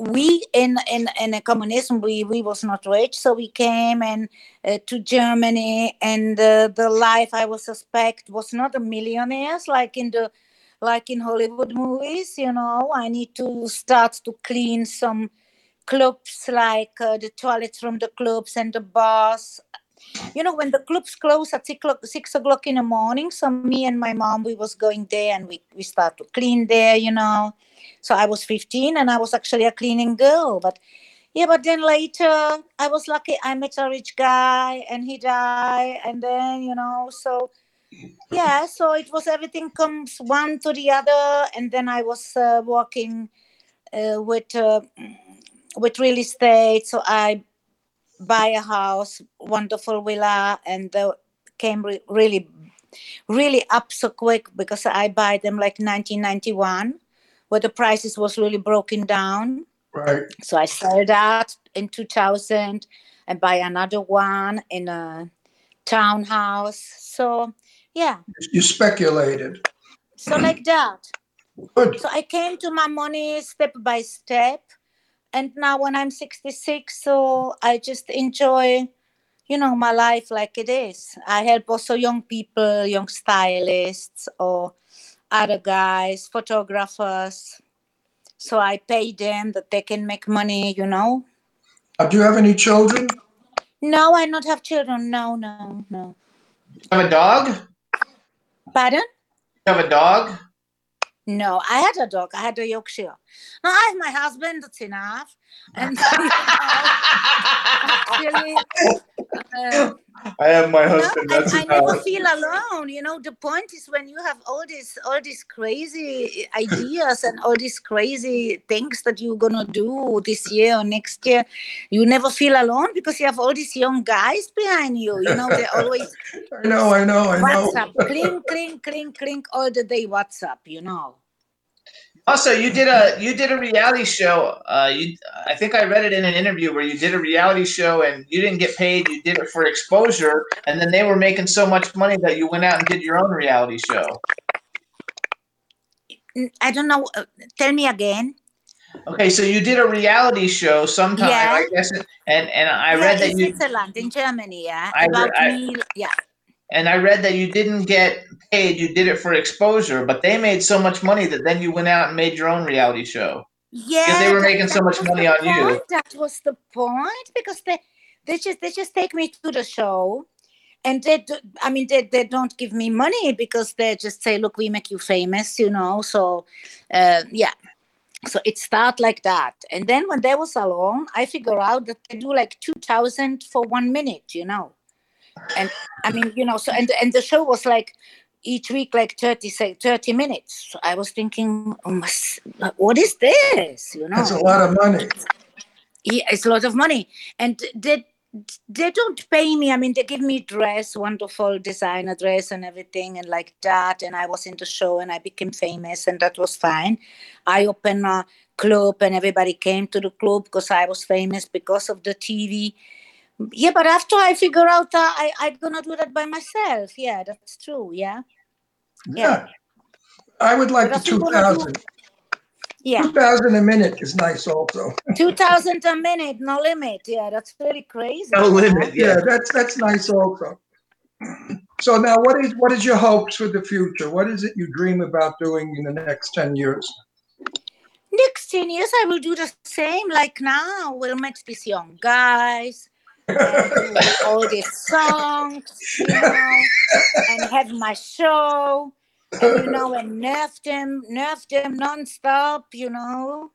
we in in in communism we we was not rich, so we came and uh, to Germany, and uh, the life I was suspect was not a millionaires like in the like in Hollywood movies. You know, I need to start to clean some clubs like uh, the toilets from the clubs and the bars you know when the clubs close at six o'clock, six o'clock in the morning so me and my mom we was going there and we, we start to clean there you know. So i was 15 and i was actually a cleaning girl but yeah but then later i was lucky i met a rich guy and he died and then you know so yeah so it was everything comes one to the other and then i was uh, working uh, with uh, with real estate. So i buy a house, wonderful villa, and uh, came re- really, really up so quick because I buy them like 1991, where the prices was really broken down. right. So I sell that in 2000 and buy another one in a townhouse. So yeah, You speculated. so like that. Good. So I came to my money step by step. And now when I'm 66, so I just enjoy, you know, my life like it is. I help also young people, young stylists or other guys, photographers. So I pay them that they can make money, you know. Uh, do you have any children? No, I not have children. No, no, no. You have a dog? Pardon? You have a dog? No, I had a dog. I had a Yorkshire. No, I have my husband. That's enough. And actually, uh, I have my No, husband. I, That's I never feel alone. You know, the point is when you have all these all these crazy ideas and all these crazy things that you're gonna do this year or next year, you never feel alone because you have all these young guys behind you. You know, they're always I know, I know, I know. WhatsApp, clink, clink, clink, clink all the day. WhatsApp, you know. Also, you did a you did a reality show. Uh, you, I think I read it in an interview where you did a reality show and you didn't get paid. You did it for exposure, and then they were making so much money that you went out and did your own reality show. I don't know. Uh, tell me again. Okay, so you did a reality show sometime, Yeah. I guess, and and I yeah, read that in you Switzerland, in Germany. Yeah, I about I- me. Yeah. And I read that you didn't get paid. You did it for exposure, but they made so much money that then you went out and made your own reality show. Yeah, because they were making so much money on you. That was the point because they they just they just take me to the show, and they do, I mean they they don't give me money because they just say, look, we make you famous, you know. So, uh, yeah. So it start like that, and then when they was alone, I figure out that they do like two thousand for one minute, you know. And I mean, you know, so and and the show was like each week like 30 say 30 minutes. So i was thinking oh, must- what is this? You know? That's a lot of money. yeah, it's a lot of money. And they they don't pay me. I mean they give me dress wonderful designer dress and everything and like that. And i was in the show and i became famous and that was fine. I opened a club and everybody came to the club because i was famous because of the tv yeah but after i figure out uh, i i'm gonna do that by myself yeah that's true yeah Yeah. I would like the That's what I do. 2000. yeah 2000 a minute is nice also. 2000 a minute no limit yeah that's really crazy No limit. Yeah, that's that's nice also. So now what is what is your hopes for the future? What is it you dream about doing in the next 10 years? next 10 years i will do the same like now we'll meet these young guys and do all these songs you know and have my show. And you know and nerve them nerve them non-stop you know.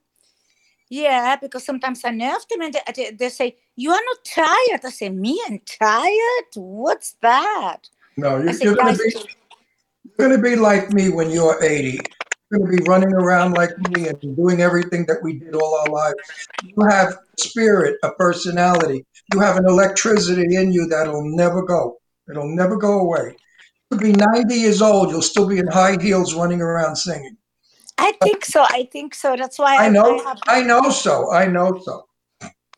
Yeah because sometimes i nerve them and they, they, say you are not tired. I say me i'm tired? What's that? No, you're, say you're gonna be you're gonna be like me when you're 80. You're gonna be running around like me and doing everything that we did all our lives. You have spirit, a personality. You have an electricity in you that'll never go. It'll never go away. You'll be 90 years old. You'll still be in high heels running around singing. i think so i think so that's why I know. have I know so. I know so.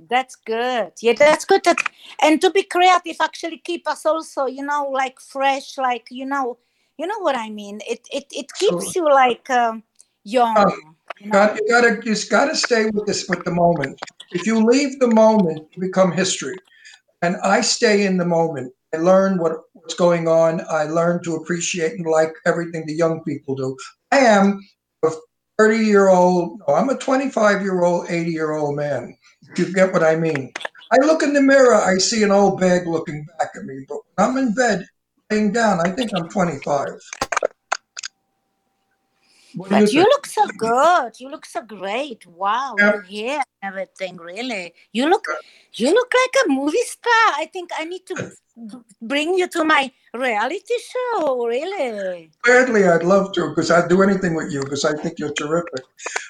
That's good. Yeah, that's good. That, and to be creative actually keep us also, you know, like fresh, like you know, you know what I mean. It it it keeps you like um, young. Oh, you know? Got, you gotta you just gotta stay with this with the moment. If you leave the moment, you become history. And I stay in the moment. I learn what, what's going on. I learn to appreciate and like everything the young people do. I am a 30 year old, no, I'm a 25 year old, 80 year old man. If you get what I mean. I look in the mirror, I see an old bag looking back at me, but when I'm in bed, laying down, I think I'm 25. What But you think? look so good. You look so great. Wow, Yeah. your hair and everything. Really, you look you look like a movie star. I think I need to bring you to my reality show. Really. Gladly, I'd love to because I'd do anything with you because I think you're terrific.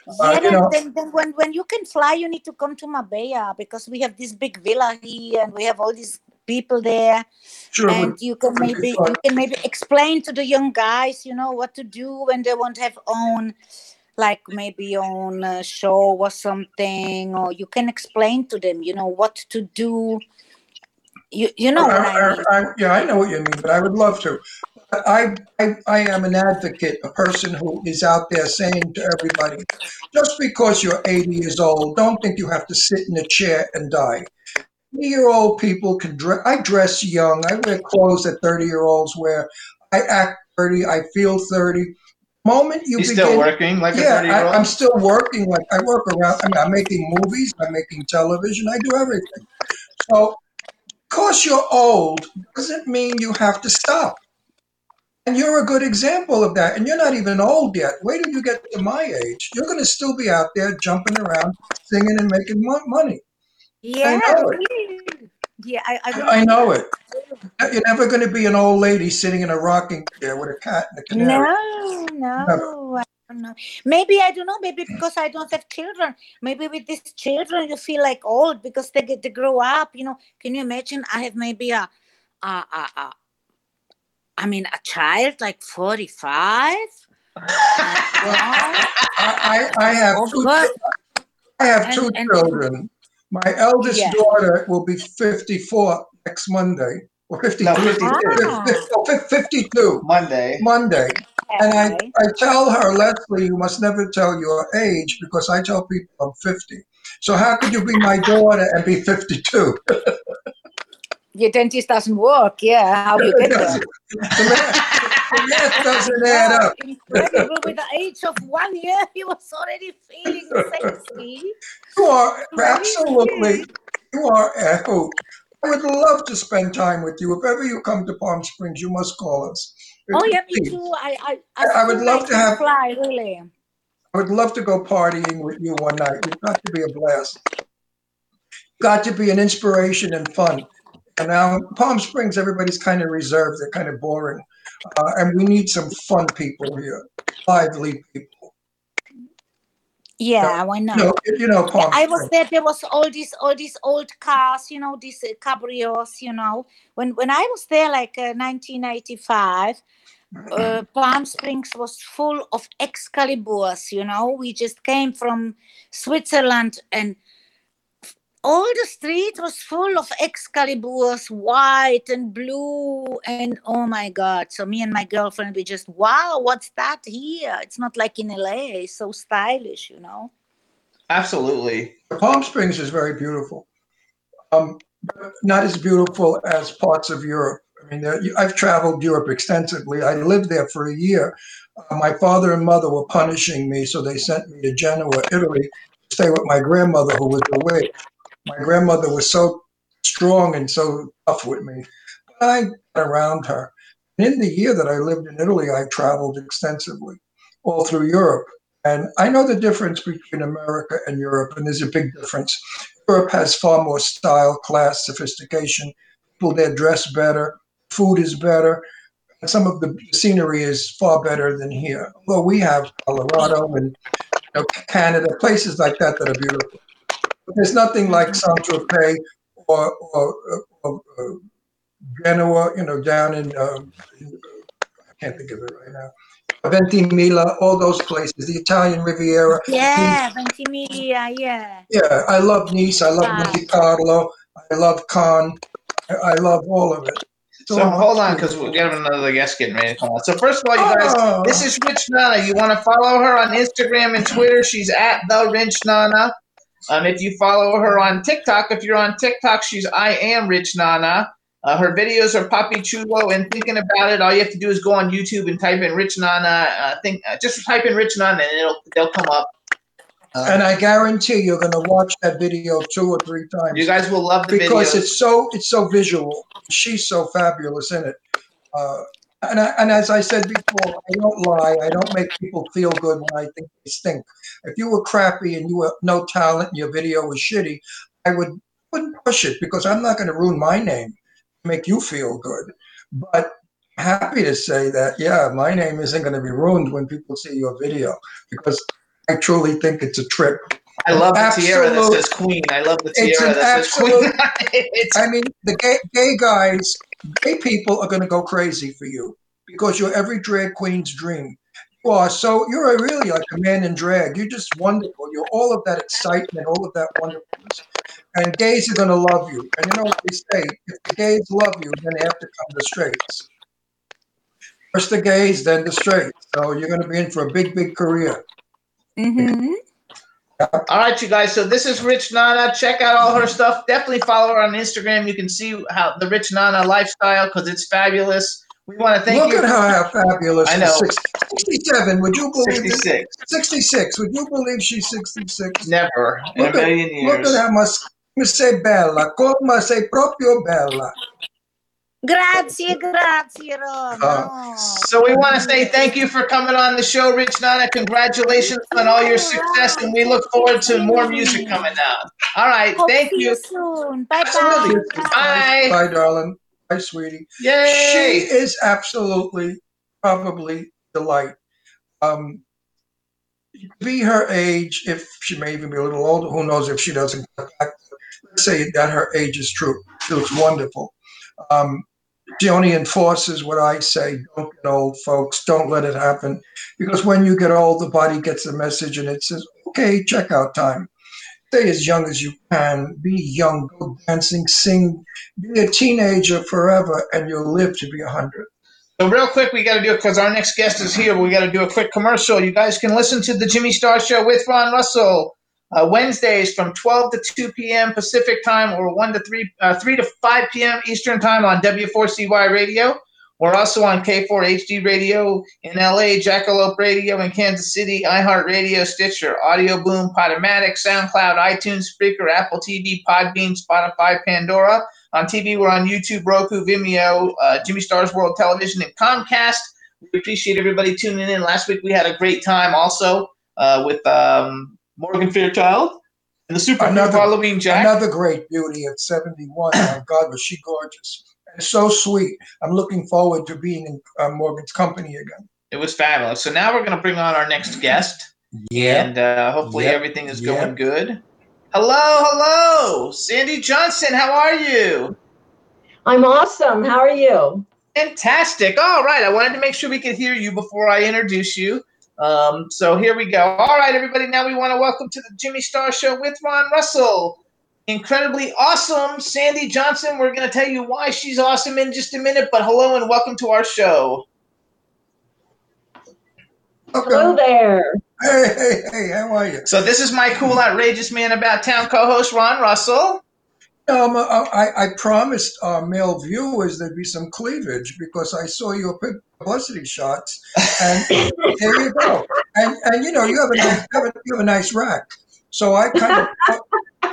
Uh, Yeah, you then, know- then, then when, when you can fly, you need to come to Marbella because we have this big villa here and we have all these people there. Sure. and you can maybe you can maybe explain to the young guys, you know, what to do when they won't have own, like maybe own a show or something, or you can explain to them, you know, what to do. You you know what I mean? I, I, yeah, I know what you mean, but I would love to. I, I, I am an advocate, a person who is out there saying to everybody, just because you're 80 years old, don't think you have to sit in a chair and die. 80 year old people can dress, I dress young. I wear clothes that 30 year olds wear. I act 30. I feel 30. Moment you begin, He's begin, still working like a 30 year old I, I'm still working. Like I work around. I mean, I'm making movies. I'm making television. I do everything. So, because you're old doesn't mean you have to stop. And you're a good example of that. And you're not even old yet. Wait till you get to my age. You're going to still be out there jumping around, singing and making money. Yeah, it. Yeah, I, I I know it. You're never going to be an old lady sitting in a rocking chair with a cat and a canary. No, no, I don't know. Maybe I don't know. Maybe because I don't have children. Maybe with these children you feel like old because they get to grow up. You know, can you imagine? I have maybe a, a, a, a I mean, a child like forty-five. I, I, I have Oh, two. I have two and- children. My eldest Yeah. daughter will be 54 next Monday. Or 52. No, 52. Ah. Fif- fif- oh, fif- 52. Monday. Monday. And I. I tell her, Leslie, you must never tell your age because I tell people I'm 50. So how could you be my daughter and be 52? Your dentist doesn't work. Yeah, how you get there? Math, doesn't add Oh, up. incredible! With the age of one year, he was already feeling sexy. You are absolutely, you are a hoot. I would love to spend time with you. If ever you come to Palm Springs, you must call us. Oh yeah, me too. I I, I- I would love like to have- fly really. I would love to go partying with you one night. You've got to be a blast. Got to be an inspiration and fun. And now Palm Springs, everybody's kind of reserved. They're kind of boring. Uh, and we need some fun people here, lively people. Yeah, why not? You know, you know Palm I was there. There was all these, all these old cars, you know, these uh, cabrios. You know, when when I was there, like uh, 1995, uh, Palm Springs was full of Excaliburs. You know, we just came from Switzerland, and all the street was full of Excaliburs, white and blue, and oh my God! So me and my girlfriend, we just wow, what's that here? It's not like in LA. It's so stylish, you know. Absolutely. Palm Springs is very beautiful. Um, not as beautiful as parts of Europe. I mean, I've traveled Europe extensively. I lived there for a year. Uh, my father and mother were punishing me, so they sent me to Genoa, Italy, to stay with my grandmother, who was a witch. My grandmother was so strong and so tough with me. But I got around her. In the year that I lived in Italy, I traveled extensively all through Europe. And I know the difference between America and Europe, and there's a big difference. Europe has far more style, class, sophistication. People there dress better, food is better, some of the scenery is far better than here. Although we have Colorado and you know, Canada, places like that that are beautiful. But there's nothing like Saint Tropez or, or, or, or Genoa, you know, down in, um, in I can't think of it right now. Ventimiglia, all those places, the Italian Riviera. Yeah, Ventimiglia, yeah. Yeah, I love Nice. I love Wow. Monte Carlo. I love Cannes. I, I love all of it. It's So hold on, because we got another guest getting ready to come on. So first of all, you guys, Oh. this is Rich Nana. You want to follow her on Instagram and Twitter? She's at the Rich Nana. Um, if you follow her on TikTok, if you're on TikTok, she's I am Rich Nana. Uh, her videos are Papi Chulo and thinking about it. All you have to do is go on YouTube and type in Rich Nana. Uh, think uh, just type in Rich Nana and it'll they'll come up. Uh, and I guarantee you're going to watch that video two or three times you guys will love the because videos. it's so it's so visual. She's so fabulous in it. Uh, and I, and as I said before, I don't lie. I don't make people feel good when I think they stink. If you were crappy and you were no talent and your video was shitty, I would wouldn't push it because I'm not going to ruin my name, make you feel good. But happy to say that yeah, my name isn't going to be ruined when people see your video because I truly think it's a trip. I love the tiara that Absolute- says Queen. I love the tiara that says Queen. it's I mean, the gay, gay guys, gay people are going to go crazy for you because you're every drag queen's dream. You are so, you're a really like a man in drag. You're just wonderful. You're all of that excitement, all of that wonderfulness. And gays are going to love you. And you know what they say? If the gays love you, then they have to come the straights. First the gays, then the straights. So you're going to be in for a big, big career. Mm-hmm. All right, you guys. So this is Rich Nana. Check out all her stuff. Definitely follow her on Instagram. You can see how the Rich Nana lifestyle because it's fabulous. We want to thank Look you. at her, how fabulous. I know. Six- 67. Would you believe this? 66. 66. Would you believe she's 66? Never in a Look at, million look at how much come sei bella, come sei proprio bella. Grazie, grazie, Ron. Uh. So we want to say thank you for coming on the show, Rich Nana. Congratulations on all your success, and we look forward to more music coming out. All right, Hope thank see you. you soon. Bye-bye. Bye. Bye, darling. Bye, sweetie. Yay! She is absolutely, probably delight. Um, be her age, if she may even be a little older, who knows if she doesn't. Let's say that her age is true. She looks wonderful. Um, she only enforces what I say don't get old, folks. Don't let it happen. Because when you get old, the body gets the message and it says, okay, checkout time. Stay as young as you can. Be young. Go dancing, sing. Be a teenager forever, and you'll live to be 100. So real quick, we got to do it because our next guest is here. We got to do a quick commercial. You guys can listen to the Jimmy Star Show with Ron Russell uh, Wednesdays from 12 to 2 p.m. Pacific time, or 1 to 3, uh, 3 to 5 p.m. Eastern time on W4CY Radio. We're also on K4HD Radio in LA, Jackalope Radio in Kansas City, iHeartRadio, Stitcher, Audio Boom, Podomatic, SoundCloud, iTunes, Spreaker, Apple TV, Podbean, Spotify, Pandora. On TV, we're on YouTube, Roku, Vimeo, uh, Jimmy Stars World Television, and Comcast. We appreciate everybody tuning in. Last week we had a great time also uh, with um, Morgan Fairchild and the Super Another- Halloween Jack. Another great beauty at 71. Oh, God, was she gorgeous. And so sweet. I'm looking forward to being in uh, Morgan's company again. It was fabulous. So now we're going to bring on our next guest. Yeah. And uh, hopefully Yep. everything is Yep. going good. Hello, hello, Sandy Johnson. How are you? I'm awesome. How are you? Fantastic. All right, I wanted to make sure we could hear you before I introduce you. Um, so here we go. All right, everybody. Now we want to welcome to the Jimmy Star Show with Ron Russell. Incredibly awesome, Sandy Johnson. We're going to tell you why she's awesome in just a minute. But hello and welcome to our show. Hello there. Hey, hey, hey, how are you? So this is my cool, outrageous man about town co-host Ron Russell. Um, I, I- I promised our male viewers there'd be some cleavage because I saw your publicity shots, and there you go. And and you know you have a nice, you have a, you have a nice rack. So I kind of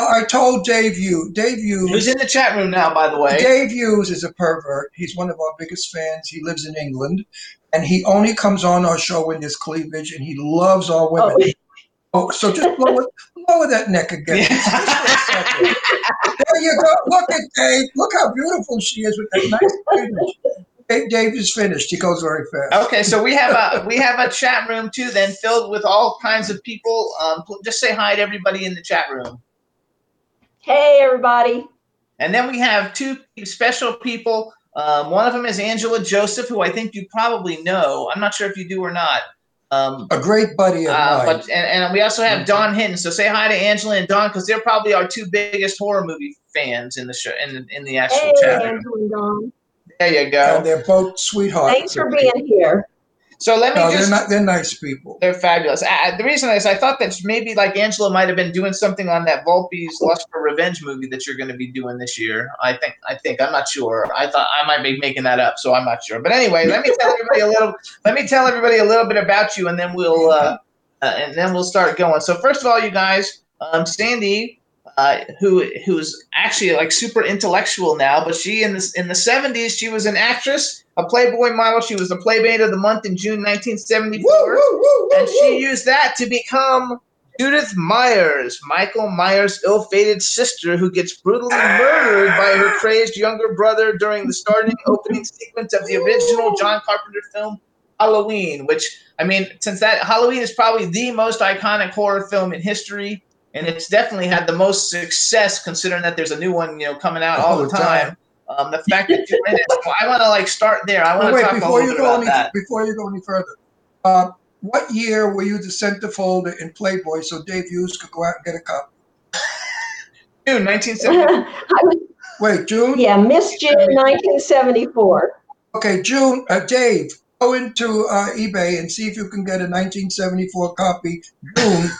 I told Dave you Dave Who's Hughes. in the chat room now, by the way? Dave Hughes is a pervert. He's one of our biggest fans. He lives in England, and he only comes on our show when there's cleavage, and he loves all women. Oh, Oh, so just lower, lower that neck again. Just for a second. There you go. Look at Dave. Look how beautiful she is with that nice finish. Dave, Dave is finished. He goes very fast. Okay, so we have a we have a chat room too, then filled with all kinds of people. Um, just say hi to everybody in the chat room, hey, everybody. and then we have two special people. Um, one of them is Angela Joseph, who I think you probably know. I'm not sure if you do or not. Um, A great buddy of uh, mine. but and, and we also have Dawn Hinton. So say hi to Angela and Dawn because they're probably our two biggest horror movie fans in the show in the, in the actual Hey, chat. Angela and Dawn. There you and go. they're both sweethearts. Thanks for being here. So let me No, just they're not. They're nice people. They're fabulous. Uh, the reason is I thought that maybe like Angela might have been doing something on that Volpe's Lust for Revenge movie that you're going to be doing this year. I think. I think. I'm not sure. I thought I might be making that up, so I'm not sure. But anyway, let me tell everybody a little. Let me tell everybody a little bit about you, and then we'll uh, uh, and then we'll start going. So first of all, you guys, um, Sandy, uh, who who's actually like super intellectual now, but she in the in the 70s she was an actress, a Playboy model. She was the Playmate of the Month in June 1974 and she used that to become Judith Myers, Michael Myers' ill-fated sister, who gets brutally murdered by her crazed younger brother during the starting opening sequence of the original John Carpenter film Halloween. Which I mean, since that Halloween is probably the most iconic horror film in history, and it's definitely had the most success considering that there's a new one, you know, coming out all the time. Um, the fact that you're in it, so I want to like start there. I want to wait, talk a before little you bit go about any that. before you go any further, uh, what year were you the centerfolder in Playboy so Dave Hughes could go out and get a copy? June 1970. Wait, June. yeah, Miss June 1974. Okay, June. Uh, Dave, go into uh, eBay and see if you can get a 1974 copy, June,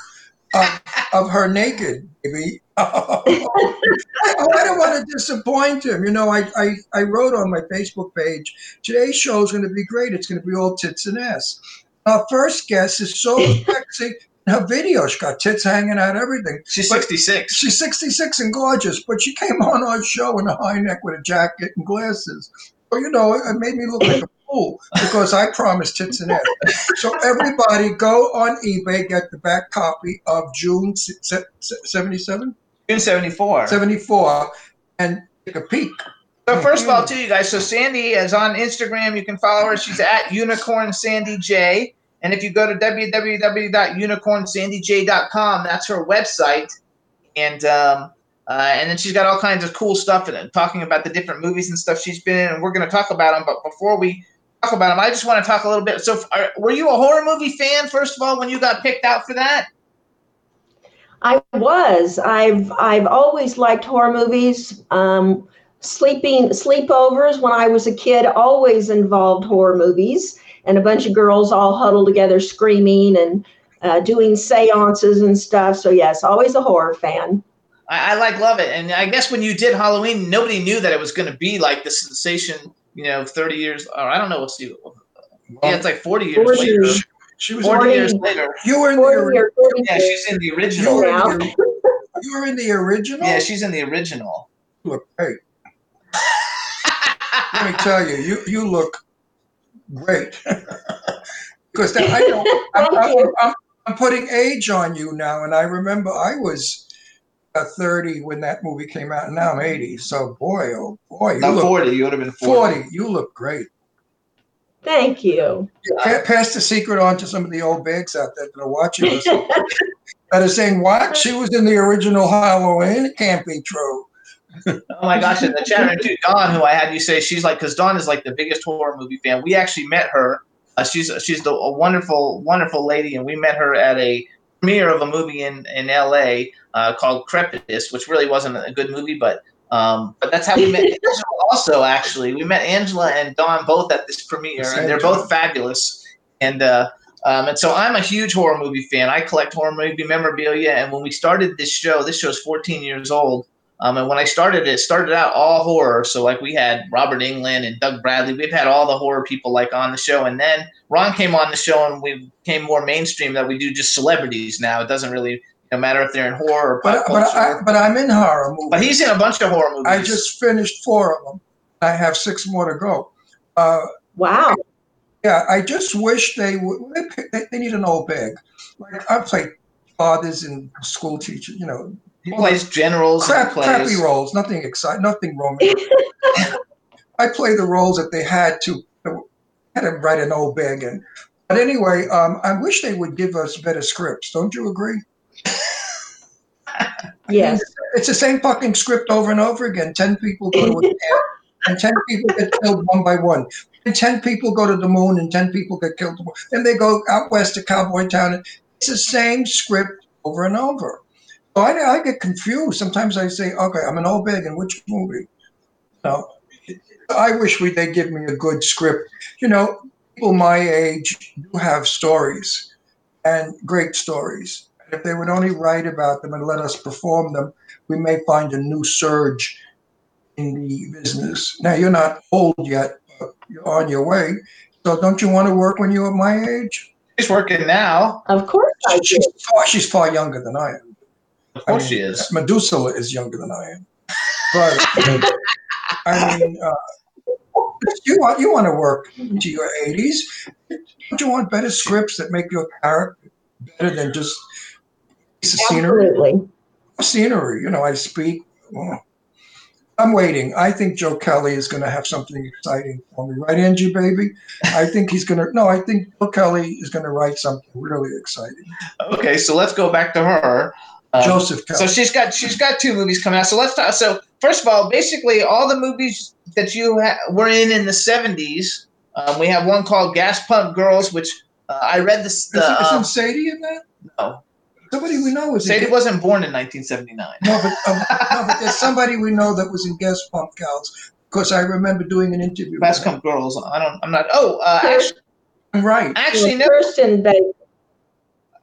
of, of her naked, baby. oh, I don't want to disappoint him. You know, I, I, I wrote on my Facebook page, today's show is going to be great. It's going to be all tits and ass. Our first guest is so sexy. Her video, she got tits hanging out, everything. She's But- 66. She's 66 and gorgeous, but she came on our show in a high neck with a jacket and glasses. So, you know, it made me look like a fool because I promised tits and ass. So, everybody go on eBay, get the back copy of June se- se- 77, June 74. 74, and take a peek. So first of all, too, you guys. So Sandy is on Instagram. You can follow her. She's at Unicorn Sandy J. And if you go to www.unicornsandyj.com, that's her website. And um, uh, and then she's got all kinds of cool stuff it, talking about the different movies and stuff she's been in. And we're going to talk about them. But before we talk about them, I just want to talk a little bit. So, are, were you a horror movie fan first of all when you got picked out for that? I was. I've I've always liked horror movies. Um, sleeping sleepovers when I was a kid always involved horror movies and a bunch of girls all huddled together screaming and uh, doing seances and stuff. So yes, always a horror fan. I, I like love it, and I guess when you did Halloween, nobody knew that it was going to be like the sensation. You know, thirty years, or I don't know. What's the yeah, it's like forty years 40. later. She was. 40 years later. You were in the. 40 ori- or 42. Yeah, she's in the You original. were, in the, you were in the original. Yeah, she's in the original. look great. Let me tell you, you you look great. because that, I know I'm, I'm. I'm, I'm putting age on you now, and I remember I was 30 when that movie came out, and now I'm 80. So boy, oh boy, you Not look forty. You would have been forty. 40. You look great. Thank you. Pa- Pass the secret on to some of the old bags out there that are watching us that are saying, "What? She was in the original Halloween? It can't be true." Oh my gosh! And the chat room too, Dawn, who I had you say she's like, because Dawn is like the biggest horror movie fan. We actually met her. Uh, she's she's the, a wonderful, wonderful lady, and we met her at a premiere of a movie in in L.A. Uh, called Crepitus, which really wasn't a good movie, but um, but that's how we met. Angela also, actually, we met Angela and Dawn both at this premiere, and they're both fabulous. And uh, um, and so I'm a huge horror movie fan. I collect horror movie memorabilia, and when we started this show, this show is 14 years old. Um, and when I started it, it started out all horror. So like we had Robert Englund and Doug Bradley. We've had all the horror people like on the show. And then Ron came on the show and we became more mainstream that we do just celebrities now. It doesn't really you know, matter if they're in horror or pop But but. I, but I'm in horror movies. But he's in a bunch of horror movies. I just finished four of them. I have six more to go. Uh, Wow. yeah, I just wish they would. They, they need an old bag. Like I played fathers and school teachers. You know, he plays generals. crap, and he crappy roles. Nothing exciting. Nothing romantic. I play the roles that they had to had to write an old bag in. But anyway, um, I wish they would give us better scripts. Don't you agree? Yes. It's the same fucking script over and over again. Ten people go to a camp, and ten people get killed one by one. And ten people go to the moon, and ten people get killed. Then they go out west to Cowboy Town. It's the same script over and over. So I, I get confused. Sometimes I say, "Okay, I'm an old bag in which movie?" No, I wish we they give me a good script. You know, people my age do have stories, and great stories. And if they would only write about them and let us perform them, we may find a new surge in the business. Now you're not old yet, but you're on your way. So don't you want to work when you're my age? She's working now. Of course I do. She's far, she's far younger than I am. Of I course mean, she is. Medusa is younger than I am. But I mean, uh, you want you want to work into your 80s. Don't you want better scripts that make your character better than just a piece of scenery? Absolutely. scenery. You know, I speak. well, I'm waiting. I think Joe Kelly is going to have something exciting for me, right, Angie, baby? I think he's going to. No, I think Joe Kelly is going to write something really exciting. Okay, so let's go back to her. Um, Joseph Kelly. So she's got she's got two movies coming out. So let's talk. So first of all, basically all the movies that you ha- were in in the seventies. Um, we have one called Gas Pump Girls, which uh, I read this. The, Isn't, um, isn't Sadie in that? no, Somebody we know is in Sadie Ga- wasn't born in 1979. No, but, um, no, but there's somebody we know that was in Guest Pump Gals because I remember doing an interview. Gas. Pump Girls. I don't. I'm not. Oh, uh, actually, Right. actually no. Kirsten Bates.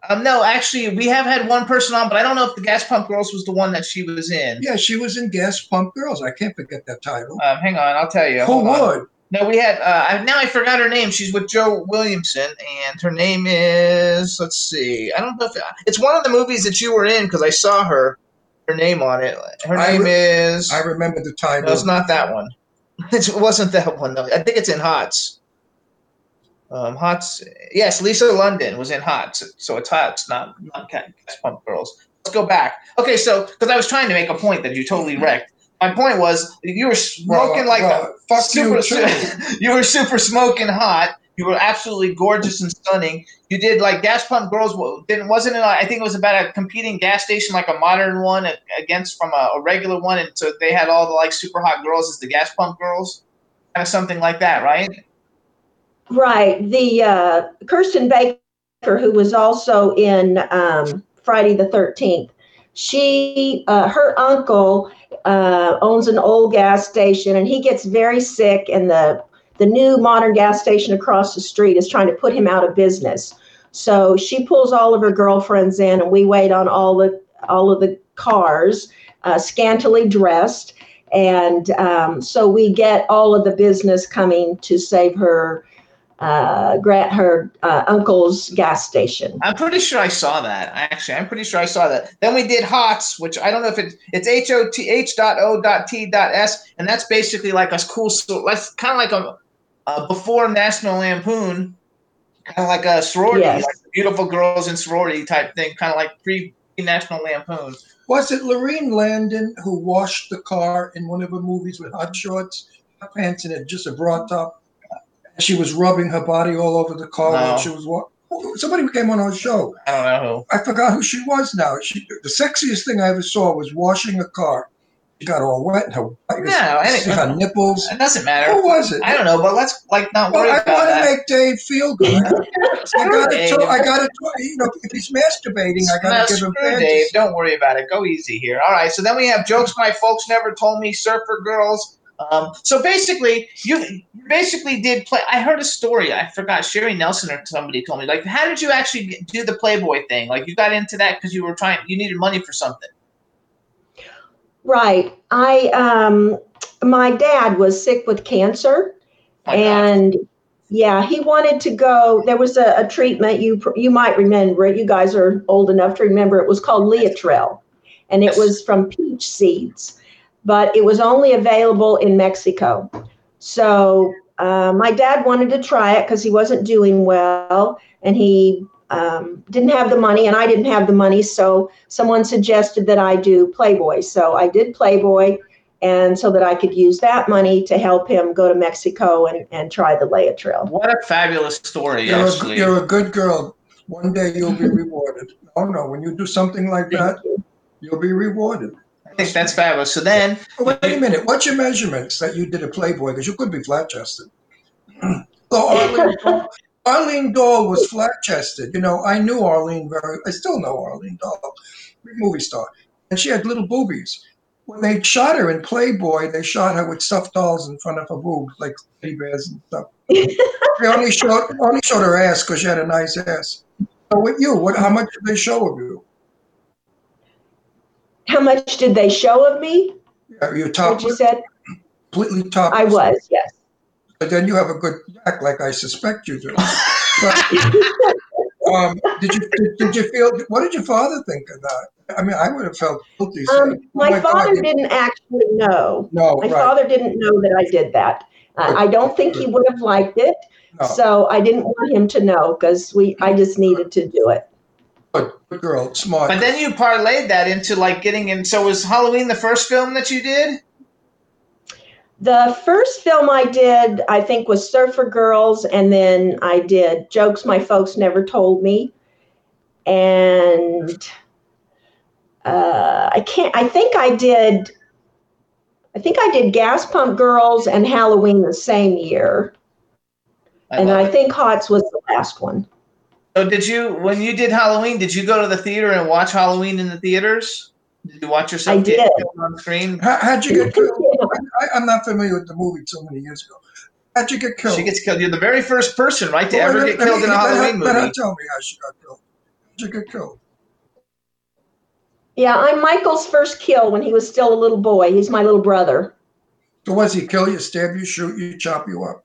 Um, no, actually, we have had one person on, but I don't know if the Gas Pump Girls was the one that she was in. Yeah, she was in Gas Pump Girls. I can't forget that title. Um, hang on, I'll tell you. Who Hold on. No, we had. Uh, now I forgot her name. She's with Joe Williamson, and her name is. Let's see. I don't know if it's one of the movies that you were in because I saw her. Her name on it. Her I name re- is. I remember the title. no, it's not that one. It wasn't that one though. I think it's in Hots. Um, Hots. Yes, Lisa London was in Hots, so it's Hots, not not Pump Girls. Let's go back. Okay, so because I was trying to make a point that you totally wrecked. My point was you were smoking Well, like well, a fuck super. you you were super smoking hot. You were absolutely gorgeous and stunning. You did like Gas Pump Girls. wa- Didn't wasn't it? I think it was about a competing gas station, like a modern one against from a, a regular one, and so they had all the like super hot girls as the Gas Pump Girls, kind of something like that, right? Right. The uh, Kirsten Baker, who was also in um, Friday the 13th, she, uh, her uncle uh, owns an old gas station, and he gets very sick, and the the new modern gas station across the street is trying to put him out of business. So she pulls all of her girlfriends in, and we wait on all the all of the cars, uh, scantily dressed, and um, so we get all of the business coming to save her uh, grant her uh, uncle's gas station. I'm pretty sure I saw that. Actually, I'm pretty sure I saw that. Then we did HOTS, which I don't know if it, it's H O T H dot O dot T dot S, and that's basically like a cool. So that's kind of like a, a before National Lampoon, kind of like a sorority, Yes. like beautiful girls in sorority type thing, kind of like pre National Lampoon. Was it Laurene Landon who washed the car in one of her movies with hot shorts, hot pants, and it just a bra top? She was rubbing her body all over the car No. while she was wa- Somebody came on our show. I don't know I forgot who she was now. She, the sexiest thing I ever saw was washing a car. She got all wet. Her, I No, any- see her nipples. It doesn't matter. Who was it? I don't know, but let's like not Well, worry I about that. I want to make Dave feel good. I got to. I got to. You know, if he's masturbating, I got to give him. him Dave. Don't worry about it. Go easy here. All right. So then we have jokes my folks never told me. Surfer girls. Um, so basically, you basically did play. I heard a story. I forgot. Sherry Nelson or somebody told me. Like, how did you actually do the Playboy thing? Like, you got into that because you were trying. You needed money for something. Right. I um, my dad was sick with cancer, My God. and yeah, he wanted to go. There was a, a treatment you you might remember. it. You guys are old enough to remember. It was called Laetrile, and it was from peach seeds, but it was only available in Mexico. So uh, my dad wanted to try it because he wasn't doing well, and he um, didn't have the money, and I didn't have the money. So someone suggested that I do Playboy. So I did Playboy, and so that I could use that money to help him go to Mexico and, and try the Laetrile. what a fabulous story, You're a, you're a good girl. One day you'll be rewarded. Oh no, when you do something like that, you'll be rewarded. I think that's fabulous. So then, Oh, wait a minute. What's your measurements that you did a Playboy? Because you could be flat chested. so Arlene, Dahl- Arlene Dahl was flat chested. You know, I knew Arlene very. I still know Arlene Dahl, big movie star, and she had little boobies. When they shot her in Playboy, they shot her with stuffed dolls in front of her boobs, like teddy bears and stuff. they only showed only showed her ass because she had a nice ass. So with you, what? How much did they show of you? How much did they show of me? Are you What top you said? completely top? I was, yes. But then you have a good back, like I suspect you do. But, um, did you did, did you feel? What did your father think of that? I mean, I would have felt guilty. saying, Um, "Oh my, God, father you-" didn't actually know. No, My right. father didn't know that I did that. Uh, I don't think he would have liked it, no. so I didn't want him to know because we. I just needed to do it. Good, good girl, smart. but then you parlayed that into like getting in. So was Halloween the first film that you did? The first film I did, I think, was Surfer Girls, and then I did Jokes My Folks Never Told Me, and uh, I can't. I think I did. I think I did Gas Pump Girls and Halloween the same year, and I it. think Hots was the last one. So did you when you did Halloween? Did you go to the theater and watch Halloween in the theaters? Did you watch yourself I get did. killed on screen? How, how'd you get killed? I, I'm not familiar with the movie so many years ago. How'd you get killed? She gets killed. You're the very first person, right, to Well, ever let- get let killed me- in a Halloween Let her movie. tell me how she got killed. How'd you get killed? Yeah, I'm Michael's first kill when he was still a little boy. He's my little brother. So was he kill you, stab you, shoot you, chop you up?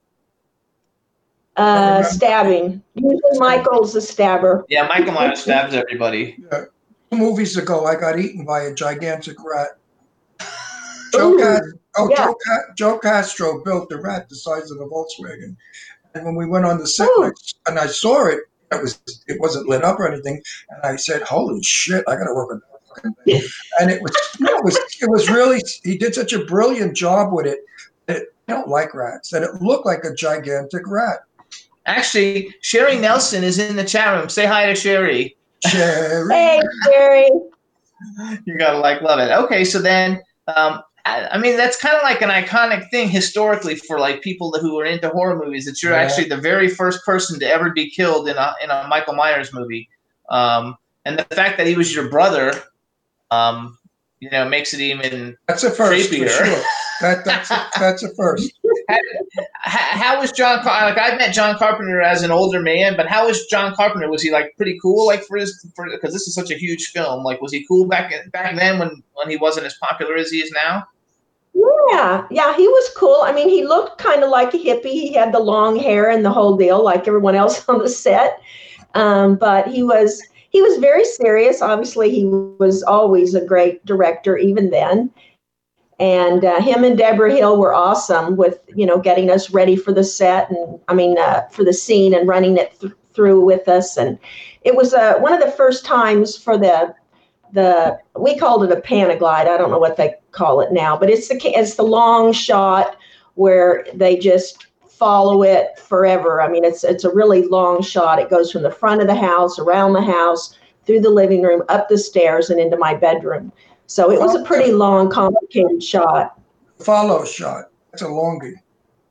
Uh, stabbing. Usually Michael's a stabber. Yeah, Michael Myers stabs everybody. Yeah. Two movies ago, I got eaten by a gigantic rat. Joe, Ooh, Cas- oh, yeah. Joe, Ca- Joe Castro built a rat the size of a Volkswagen, and when we went on the set and I, and I saw it, it was it wasn't lit up or anything, and I said, "Holy shit, I got to work with that fucking thing." and it was no, it was it was really he did such a brilliant job with it. That I don't like rats. That it looked like a gigantic rat. Actually, Sherry Nelson is in the chat room. Say hi to Sherry. Sherry. Hey, Sherry. You gotta like love it. Okay, so then, um, I, I mean, that's kind of like an iconic thing historically for like people who are into horror movies. That you're Yeah. actually the very first person to ever be killed in a in a Michael Myers movie. Um, and the fact that he was your brother, um, you know makes it even. That's a first for sure. That that's a, that's a first. How, was John? Car- Like I met John Carpenter as an older man, but how was John Carpenter? Was he like pretty cool? Like for his for because this is such a huge film. Like was he cool back back then when when he wasn't as popular as he is now? Yeah, yeah, he was cool. I mean, he looked kind of like a hippie. He had the long hair and the whole deal, like everyone else on the set. Um, but he was he was very serious. Obviously, he was always a great director, even then. And uh, him and Debra Hill were awesome with you know getting us ready for the set and I mean uh, for the scene and running it th- through with us. And it was uh, one of the first times for the the we called it a panaglide. I don't know what they call it now, but it's the it's the long shot where they just follow it forever. I mean, it's it's a really long shot. It goes from the front of the house, around the house, through the living room, up the stairs, and into my bedroom. So it was a pretty long, complicated shot. Follow shot. That's a longie.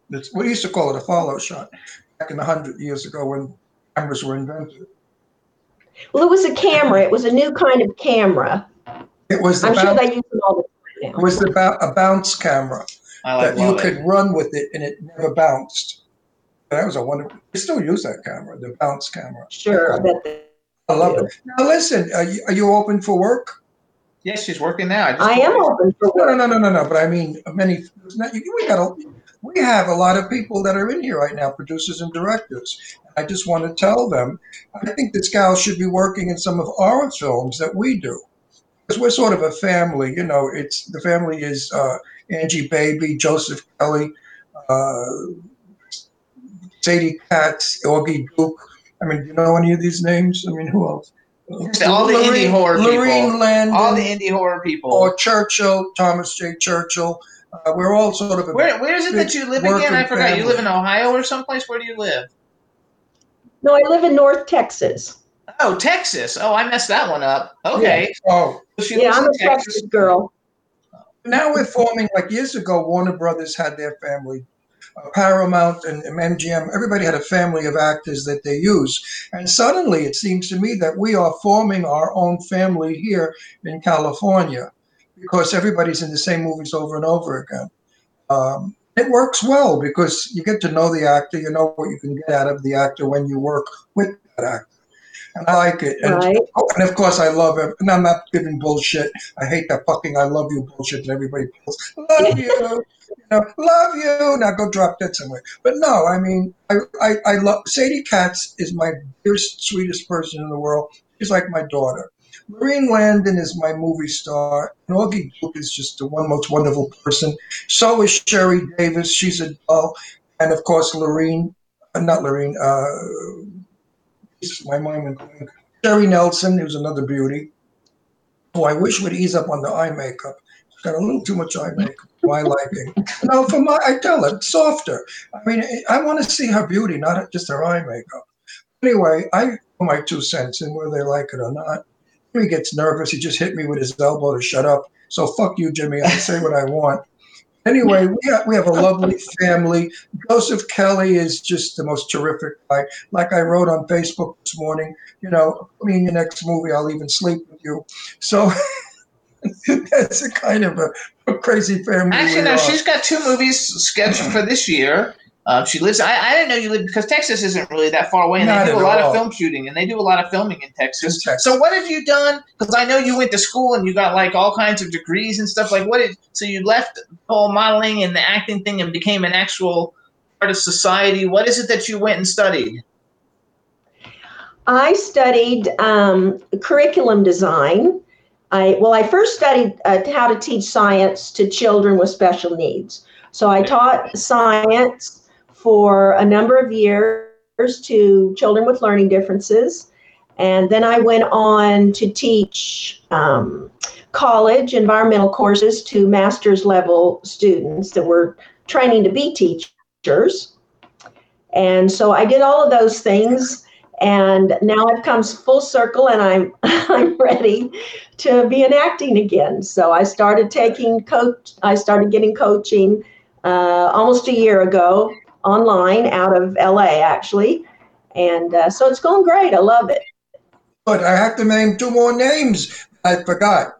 That's we used to call it a follow shot back in a hundred years ago when cameras were invented. Well, it was a camera. It was a new kind of camera. It was the I'm sure they use them all the time it was the a bounce camera like that you it. could run with it and it never bounced. That was a wonderful. They still use that camera, the bounce camera. Sure, I bet they I love do. it. Now listen, are you, are you open for work? Yes, she's working now. just I am open No, no, no, no, no, no. But I mean, many. We got a, we have a lot of people that are in here right now, producers and directors. I just want to tell them, I think this gal should be working in some of our films that we do, because we're sort of a family. You know, it's the family is uh, Angie Baby, Joseph Kelly, uh, Sadie Katz, Augie Duke. I mean, do you know any of these names? I mean, who else? All the indie Lorraine- horror people. Landon All the indie horror people. or Churchill, Thomas J. Churchill. Uh, we're all sort of a where where is it that you live again? I Working forgot. You live in Ohio or someplace. Where do you live? No, I live in North Texas. Oh, Texas. Oh, I messed that one up. Okay. Oh, she Yeah, I'm a Texas girl. now we're forming like years ago. Warner Brothers had their family, Paramount and MGM. Everybody had a family of actors that they use, and suddenly it seems to me that we are forming our own family here in California because everybody's in the same movies over and over again. Um, it works well because you get to know the actor, you know what you can get out of the actor when you work with that actor. And I like it. And, Right. oh, and of course, I love it. And I'm not giving bullshit. I hate that fucking I love you bullshit that everybody pulls. Love you. you know, love you. Now go drop that somewhere. But no, I mean, I, I, I love Sadie Katz is my dearest, sweetest person in the world. She's like my daughter. Maureen Landon is my movie star. And Augie Duke is just the one most wonderful person. So is Sherry Davis. She's a doll. And of course, Laurene, uh, not Laurene, uh, my mind went blank. Sherry Nelson, who's another beauty. who I wish would ease up on the eye makeup. She's got a little too much eye makeup for my liking. No, for my, I tell her, softer. I mean, I want to see her beauty, not just her eye makeup. Anyway, I my two cents in whether they like it or not. He gets nervous. He just hit me with his elbow to shut up. So fuck you, Jimmy. I say what I want. Anyway, we have, we have a lovely family. Joseph Kelly is just the most terrific guy. Like I wrote on Facebook this morning, you know, put me in your next movie, I'll even sleep with you. So that's a kind of a, a crazy family. Actually, we no. are. She's got two movies scheduled for this year. Um, she lives. I, I didn't know you lived because Texas isn't really that far away, and Not they do a lot all. of film shooting, and they do a lot of filming in Texas. In Texas. So, what have you done? Because I know you went to school and you got like all kinds of degrees and stuff. Like, what did? So you left the whole modeling and the acting thing and became an actual part of society. What is it that you went and studied? I studied um, curriculum design. I well, I first studied uh, how to teach science to children with special needs. So I taught science for a number of years to children with learning differences, and then I went on to teach um, college environmental courses to master's level students that were training to be teachers. And so I did all of those things and now it comes full circle and i'm i'm ready to be in acting again. So i started taking coach i started getting coaching uh, almost a year ago online out of la actually and uh, so it's going great i love it But I have to name two more names. I forgot.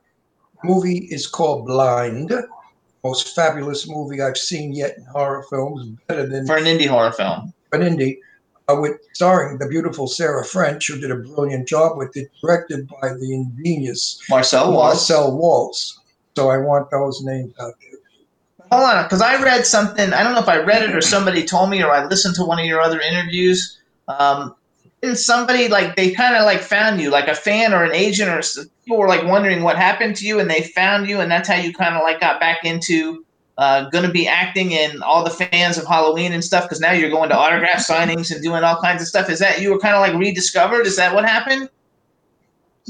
movie is called Blind. Most fabulous movie I've seen yet in horror films, better than For an indie horror film. an indie, uh, with starring the beautiful Sarah French, who did a brilliant job with it, directed by the ingenious Marcel Wallace. Marcel Walz. So I want those names out there. Hold on, because I read something. I don't know if I read it or somebody told me, or I listened to one of your other interviews. Um, and somebody like they kind of like found you, like a fan or an agent, or people were like wondering what happened to you, and they found you, and that's how you kind of like got back into uh, going to be acting and all the fans of Halloween and stuff. Because now you're going to autograph signings and doing all kinds of stuff. Is that you were kind of like rediscovered? Is that what happened?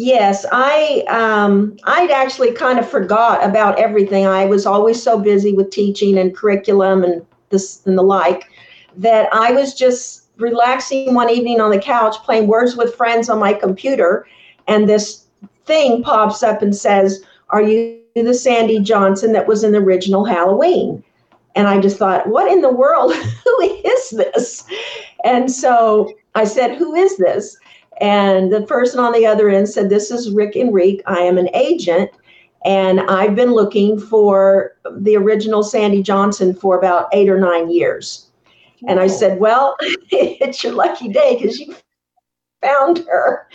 Yes, I um, I'd actually kind of forgot about everything. I was always so busy with teaching and curriculum and this and the like that I was just relaxing one evening on the couch playing Words with Friends on my computer, and this thing pops up and says, "Are you the Sandy Johnson that was in the original Halloween?" And I just thought, "What in the world? Who is this?" And so I said, "Who is this?" And the person on the other end said, This is Rick Enrique. I am an agent, and I've been looking for the original Sandy Johnson for about eight or nine years. And I said, Well, it's your lucky day because you found her.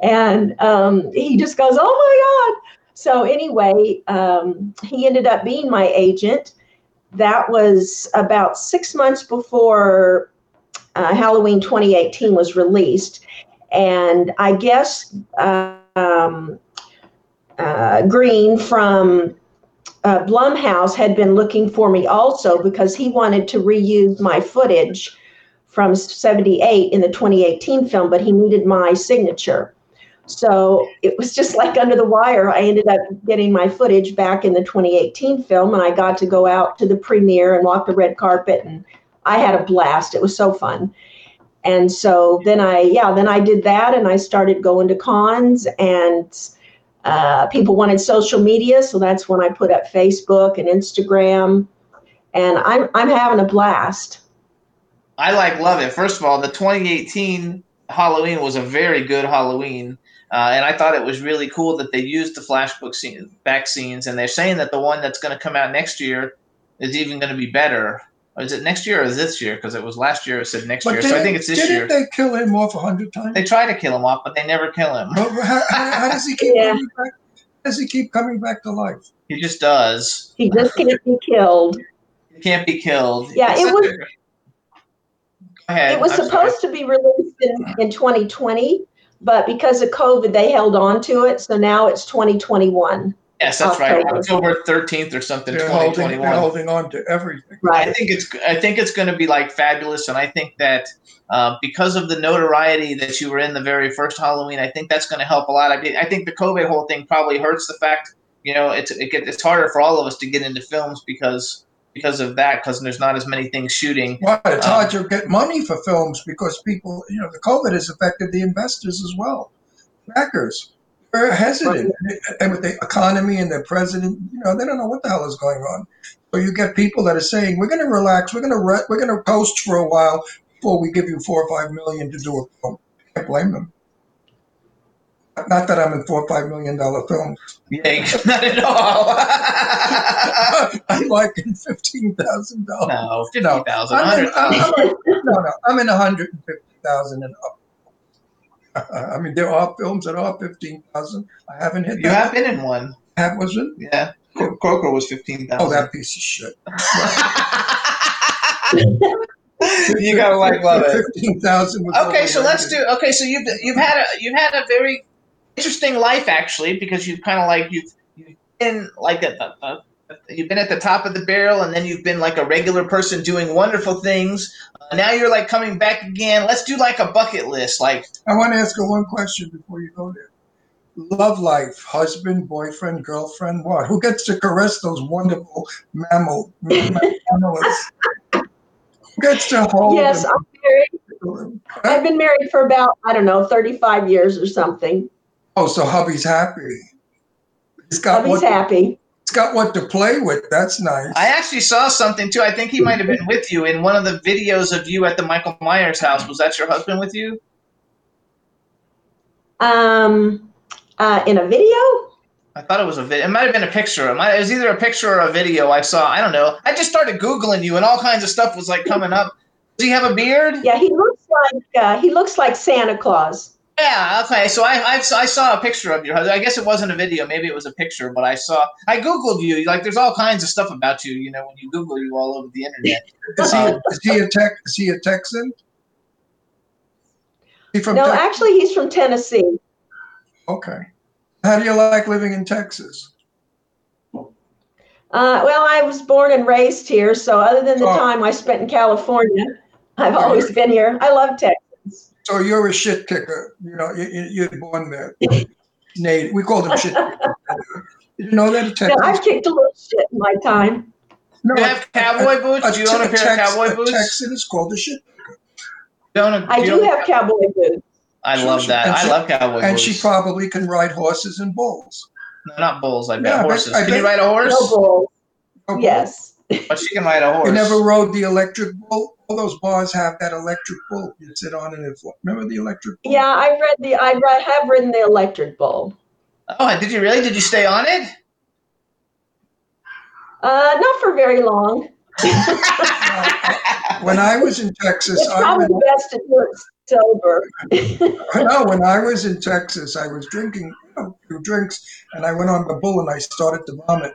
And um, he just goes, Oh my God. So, anyway, um, he ended up being my agent. That was about six months before uh, Halloween 2018 was released. And I guess um, uh, Green from uh, Blumhouse had been looking for me also because he wanted to reuse my footage from 78 in the 2018 film, but he needed my signature. So it was just like under the wire. I ended up getting my footage back in the 2018 film, and I got to go out to the premiere and walk the red carpet, and I had a blast. It was so fun. And so then I, yeah, then I did that, and I started going to cons, and uh, people wanted social media, so that's when I put up Facebook and Instagram, and I'm I'm having a blast. I like love it. First of all, the 2018 Halloween was a very good Halloween, uh, and I thought it was really cool that they used the flashbook scene, back scenes, and they're saying that the one that's going to come out next year is even going to be better. Or is it next year or is this year? Because it was last year. It said next year, so I think it's this didn't year. they kill him off a hundred times? They try to kill him off, but they never kill him. How, how, how does he keep Yeah. coming back? How does he keep coming back to life? He just does. He just can't be killed. He can't be killed. Yeah, It's it was- Go ahead. It was I'm sorry. supposed to be released in, in 2020, but because of COVID, they held on to it. So now it's 2021. Yes, that's right. October. October 13th or something, They're holding, 2021. they're holding on to everything. I think it's I think it's going to be like fabulous, and I think that uh, because of the notoriety that you were in the very first Halloween, I think that's going to help a lot. I, mean, I think the COVID whole thing probably hurts the fact you know it's it get, it's harder for all of us to get into films because because of that because there's not as many things shooting. Why? It's Um, hard to get money for films because people, you know, the COVID has affected the investors as well. Backers are hesitant, and with the economy and the president, you know, they don't know what the hell is going on. So you get people that are saying, "We're going to relax. We're going to re- we're going to coast for a while before we give you four or five million to do a film." Can't blame them. Not that I'm in four or five million dollar films. Yeah, not at all. I'm like in fifteen thousand dollars. no, fifty thousand, I'm in, I'm, thousand. I'm- no, no, I'm in 150,000 and up. I mean, there are films that are 15,000. I haven't hit You that. have been in one. Have was it? Yeah, Croker was fifteen thousand. Oh, that piece of shit. you gotta like love it. 15,000 Okay, so let's do. Okay, so you've you've had a you've had a very interesting life actually because you've kind of like you've you've been like at the, the you've been at the top of the barrel and then you've been like a regular person doing wonderful things. Now you're like coming back again. Let's do like a bucket list. Like I want to ask you one question before you go there. Love life, husband, boyfriend, girlfriend, what? Who gets to caress those wonderful mammal mammals? Who gets to hold Yes, them? I'm married. I've been married for about, I don't know, 35 years or something. Oh, so hubby's happy. He's got Hubby's what happy. He's got what to play with. That's nice. I actually saw something too. I think he might have been with you in one of the videos of you at the Michael Myers house. Was that your husband with you? Um, uh, in a video? I thought it was a video. It might have been a picture. It, might, it was either a picture or a video I saw. I don't know. I just started googling you, and all kinds of stuff was like coming up. Does he have a beard? Yeah, he looks like uh, he looks like Santa Claus. Yeah. Okay. So I, I I saw a picture of you. I guess it wasn't a video. Maybe it was a picture. But I saw. I googled you. Like, there's all kinds of stuff about you. You know, when you Google you all over the internet. Is he, is he a tech? Is he a Texan? He from No, Tex- actually, he's from Tennessee. Okay. How do you like living in Texas? Uh, well, I was born and raised here, so other than the Oh. time I spent in California, I've always been here. I love Texas. So you're a shit kicker. You know, you, you, you're born there. Native. We call them shit kickers. You know that Yeah, I've kicked a little shit in my time. No, Do you have cowboy boots? Do you own a pair of Tex- cowboy a boots? Texan is called a shit. You own a- I you do have cowboy boots. I love that. And I she- love cowboy And boots. she probably can ride horses and bulls. no, not bulls. I bet Yeah, I bet- horses. I can you ride a horse? No bulls. No bull. Yes. But she can ride a horse. You never rode the electric bull? All those bars have that electric bull. You sit on it and fly. Remember the electric bull? Yeah, I read the. I re- have ridden the electric bull. Oh, did you really? Did you stay on it? Uh, not for very long. When I was in Texas, It's I probably would, best to do it sober. no, when I was in Texas, I was drinking you know, a drinks, and I went on the bull and I started to vomit.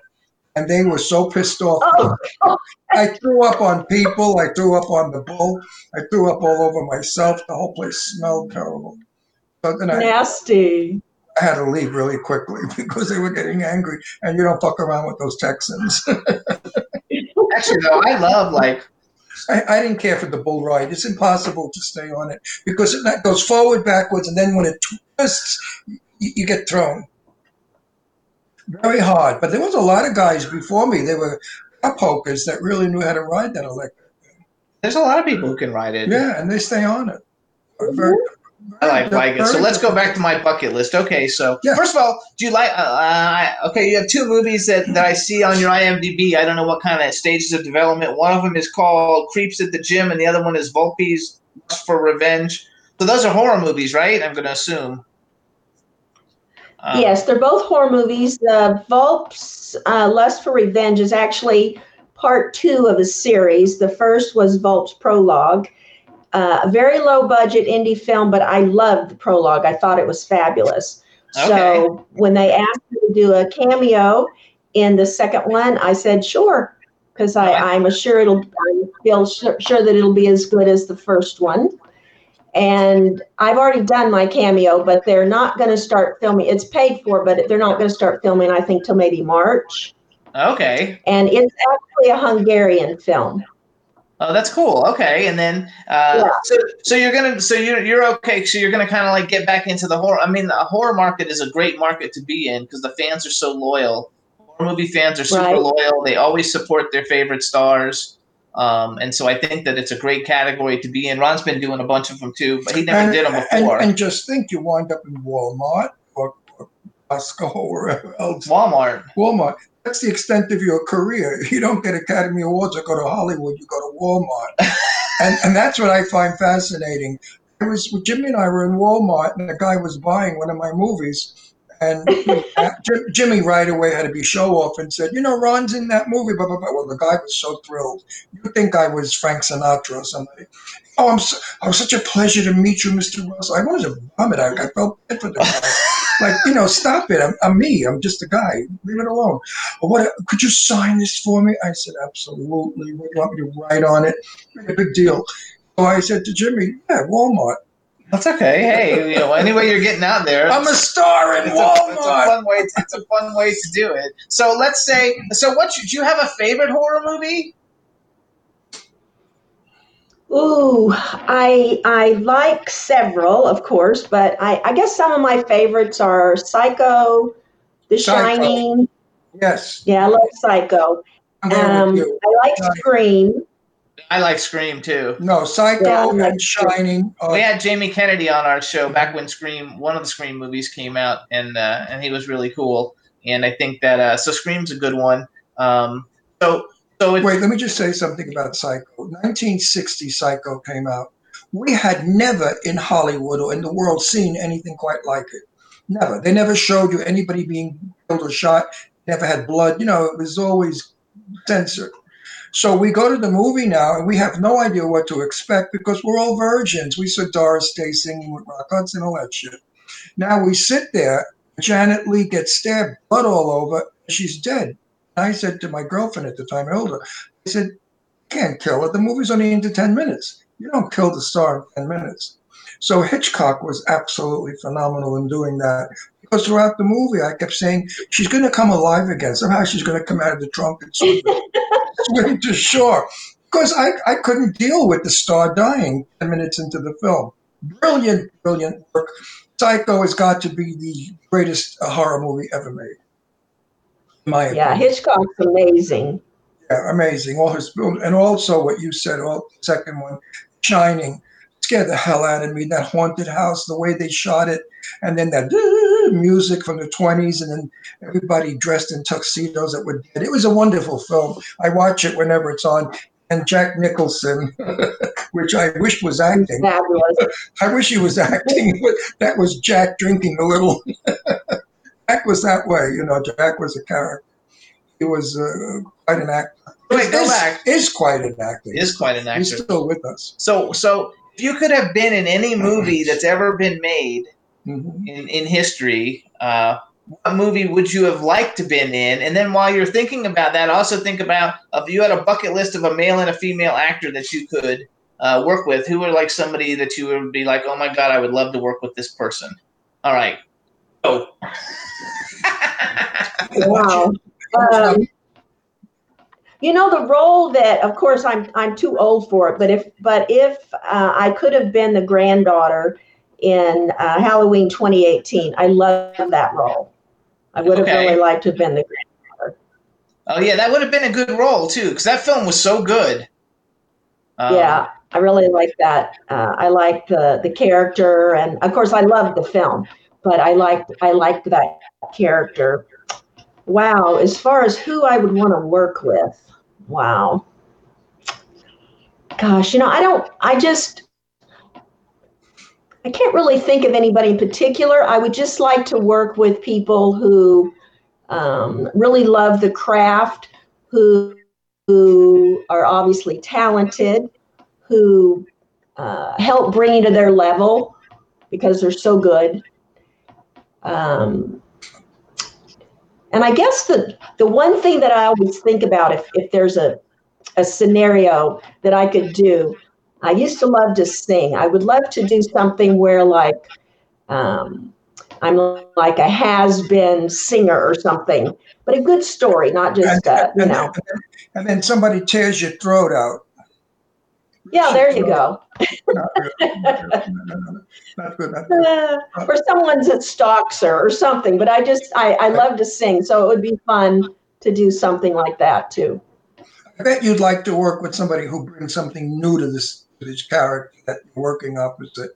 And they were so pissed off. Oh, oh, I threw up on people. I threw up on the bull. I threw up all over myself. The whole place smelled terrible. So then I, nasty. I had to leave really quickly because they were getting angry. And you don't fuck around with those Texans. Actually, though, I love like I, I didn't care for the bull ride. It's impossible to stay on it because it goes forward, backwards, and then when it twists, you, you get thrown. Very hard. But there was a lot of guys before me. They were cup hokers that really knew how to ride that electric. there's a lot of people who can ride it. Yeah, and they stay on it. Very, I like like it. So let's go back to my bucket list. Okay, so Yeah. first of all, do you like? Uh, okay, you have two movies that, that I see on your IMDb. I don't know what kind of stages of development. One of them is called Creeps at the Gym, and the other one is Volpe's Lust for Revenge. So those are horror movies, right? I'm going to assume. Um, yes, they're both horror movies. The Volp's uh, Lust for Revenge is actually part two of a series. The first was Volp's Prologue, uh, a very low budget indie film, but I loved the prologue. I thought it was fabulous. Okay. So when they asked me to do a cameo in the second one, I said sure, because I I'm sure it'll I feel sure, sure that it'll be as good as the first one. And I've already done my cameo, but they're not going to start filming. It's paid for, but they're not going to start filming. I think till maybe March. Okay. And it's actually a Hungarian film. Oh, that's cool. Okay, and then uh, Yeah. so so you're gonna so you're you're okay. So you're gonna kind of like get back into the horror. I mean, the horror market is a great market to be in because the fans are so loyal. Horror movie fans are super Right. loyal. They always support their favorite stars. Um, and so I think that it's a great category to be in. Ron's been doing a bunch of them too, but he never and, did them before. and just think you wind up in Walmart or, or Costco or wherever else. Walmart. Walmart. That's the extent of your career. You don't get Academy Awards or go to Hollywood, you go to Walmart. and, and that's what I find fascinating. I was Jimmy and I were in Walmart, and a guy was buying one of my movies. And uh, Jim- Jimmy right away had to be show off and said, "You know, Ron's in that movie." Blah, blah, blah. Well, the guy was so thrilled. You think I was Frank Sinatra or somebody? Oh, I'm so, oh, such a pleasure to meet you, Mr. Russell. I wanted to vomit. I, I felt bad for the guy. like, you know, stop it. I'm, I'm me. I'm just a guy. Leave it alone. What? Could you sign this for me? I said, absolutely. What do you want me to write on it? Made a big deal. So I said to Jimmy, yeah, Walmart. That's okay. Hey, you know, anyway you're getting out there. I'm a star in it's a, it's a fun way. To, it's a fun way to do it. So let's say. So what? Do you have a favorite horror movie? Ooh, I I like several, of course, but I, I guess some of my favorites are Psycho, The Psycho. Shining. Yes. Yeah, I love Psycho. I'm Um. I like Right. Scream. I like Scream too. No, Psycho Yeah, and Shining. Are, We had Jamie Kennedy on our show back when Scream, one of the Scream movies came out, and uh, and he was really cool. And I think that uh, so Scream's a good one. Um, so so it's, Wait, let me just say something about Psycho. 1960 Psycho came out. We had never in Hollywood or in the world seen anything quite like it. Never. They never showed you anybody being killed or shot. Never had blood. You know, it was always censored. So we go to the movie now, and we have no idea what to expect because we're all virgins. We saw Doris Day singing with Rock Hudson, all that shit. Now we sit there. Janet Leigh gets stabbed, blood all over. She's dead. I said to my girlfriend at the time, Hilda, I said, can't kill her. The movie's only into 10 minutes. You don't kill the star in 10 minutes. So Hitchcock was absolutely phenomenal in doing that. Because throughout the movie, I kept saying, she's going to come alive again. Somehow she's going to come out of the trunk and swim, swim to shore. Because I, I couldn't deal with the star dying 10 minutes into the film. Brilliant, brilliant work. Psycho has got to be the greatest uh, horror movie ever made. In my Yeah, opinion. Hitchcock's amazing. Yeah, amazing. All his and also what you said, all second one, Shining, scared the hell out of me. That haunted house, the way they shot it, and then that music from the twenties, and then everybody dressed in tuxedos that were dead. It was a wonderful film. I watch it whenever it's on. And Jack Nicholson, which I wish was acting. Fabulous. I wish he was acting, but that was Jack drinking a little. Jack was that way, you know. Jack was a character. He was uh, quite an actor. Wait, go is, back. Is quite an actor. He is quite an actor. He's still with us. So, so if you could have been in any movie that's ever been made Mhm. in, in history, uh, what movie would you have liked to been in? And then while you're thinking about that, also think about if you had a bucket list of a male and a female actor that you could uh, work with, who would like somebody that you would be like, oh my god, I would love to work with this person. All right, go. Wow. Um, you know the role that, of course, I'm I'm too old for it. But if but if uh, I could have been the granddaughter in uh, Halloween 2018, I love that role. I would have Okay. really liked to have been the. Granddaughter. Oh yeah, that would have been a good role too, because that film was so good. Um, yeah, I really like that. Uh, I liked the the character, and of course, I loved the film. But I liked I liked that character. Wow, as far as who I would want to work with, wow. Gosh, you know, I don't. I just. I can't really think of anybody in particular. I would just like to work with people who um, really love the craft, who who are obviously talented, who uh, help bring you to their level because they're so good. Um, and I guess the the one thing that I always think about if, if there's a a scenario that I could do, I used to love to sing. I would love to do something where like um, I'm like a has-been singer or something, but a good story, not just uh, you and, know. then, and then somebody tears your throat out. Yeah, there you go. Not really. No, no, no, Not good. Not good. Uh, or someone's that stalks her or something. But I just I, I love to sing, so it would be fun to do something like that too. I bet you'd like to work with somebody who brings something new to this to this character that you're working opposite.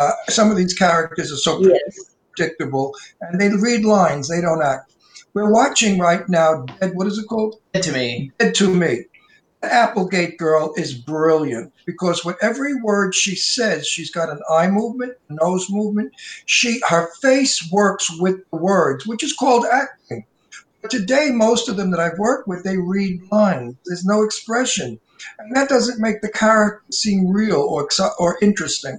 Uh, some of these characters are so Yes. predictable, and they read lines, they don't act. We're watching right now. Dead, what is it called? Dead to me. Dead to Me. The Applegate girl is brilliant because with every word she says, she's got an eye movement, nose movement. She her face works with the words, which is called acting. But today, most of them that I've worked with, they read lines. There's no expression, and that doesn't make the character seem real or or interesting.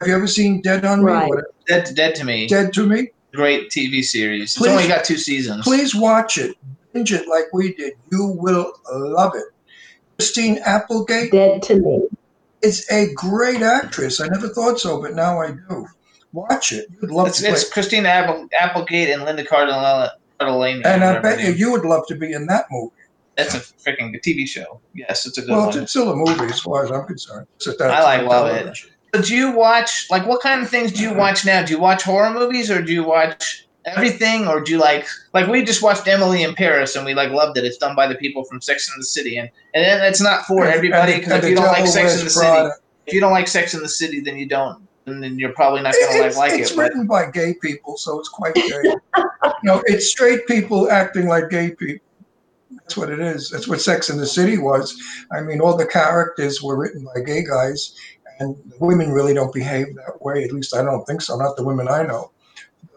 Have you ever seen Dead on Right. Me? Dead, Dead to me. Dead to Me. Great TV series. Please- it's only got two seasons. Please watch it. Binge it like we did. You will love it. Christine Applegate Dead to me. is a great actress. I never thought so, but now I do. Watch it. You'd love It's, to play. it's Christina Apple, Applegate and Linda Cardellini. Cardellini, And I bet you you would love to be in that movie. That's a freaking TV show. Yes, it's a good Well, one. it's still a movie as far as I'm concerned. It's just I like on love it. television. So do you watch like what kind of things do you uh-huh. watch now? Do you watch horror movies or do you watch everything or do you like like we just watched Emily in Paris and we like loved it. It's done by the people from Sex and the City and and it's not for everybody because if you don't like Sex and the City, if you don't like Sex and the City, then you don't. And then you're probably not gonna like It's, like it's it. But written by gay people, so it's quite gay. no, it's straight people acting like gay people. That's what it is. That's what Sex in the City was. I mean, all the characters were written by gay guys, and the women really don't behave that way. At least I don't think so. Not the women I know.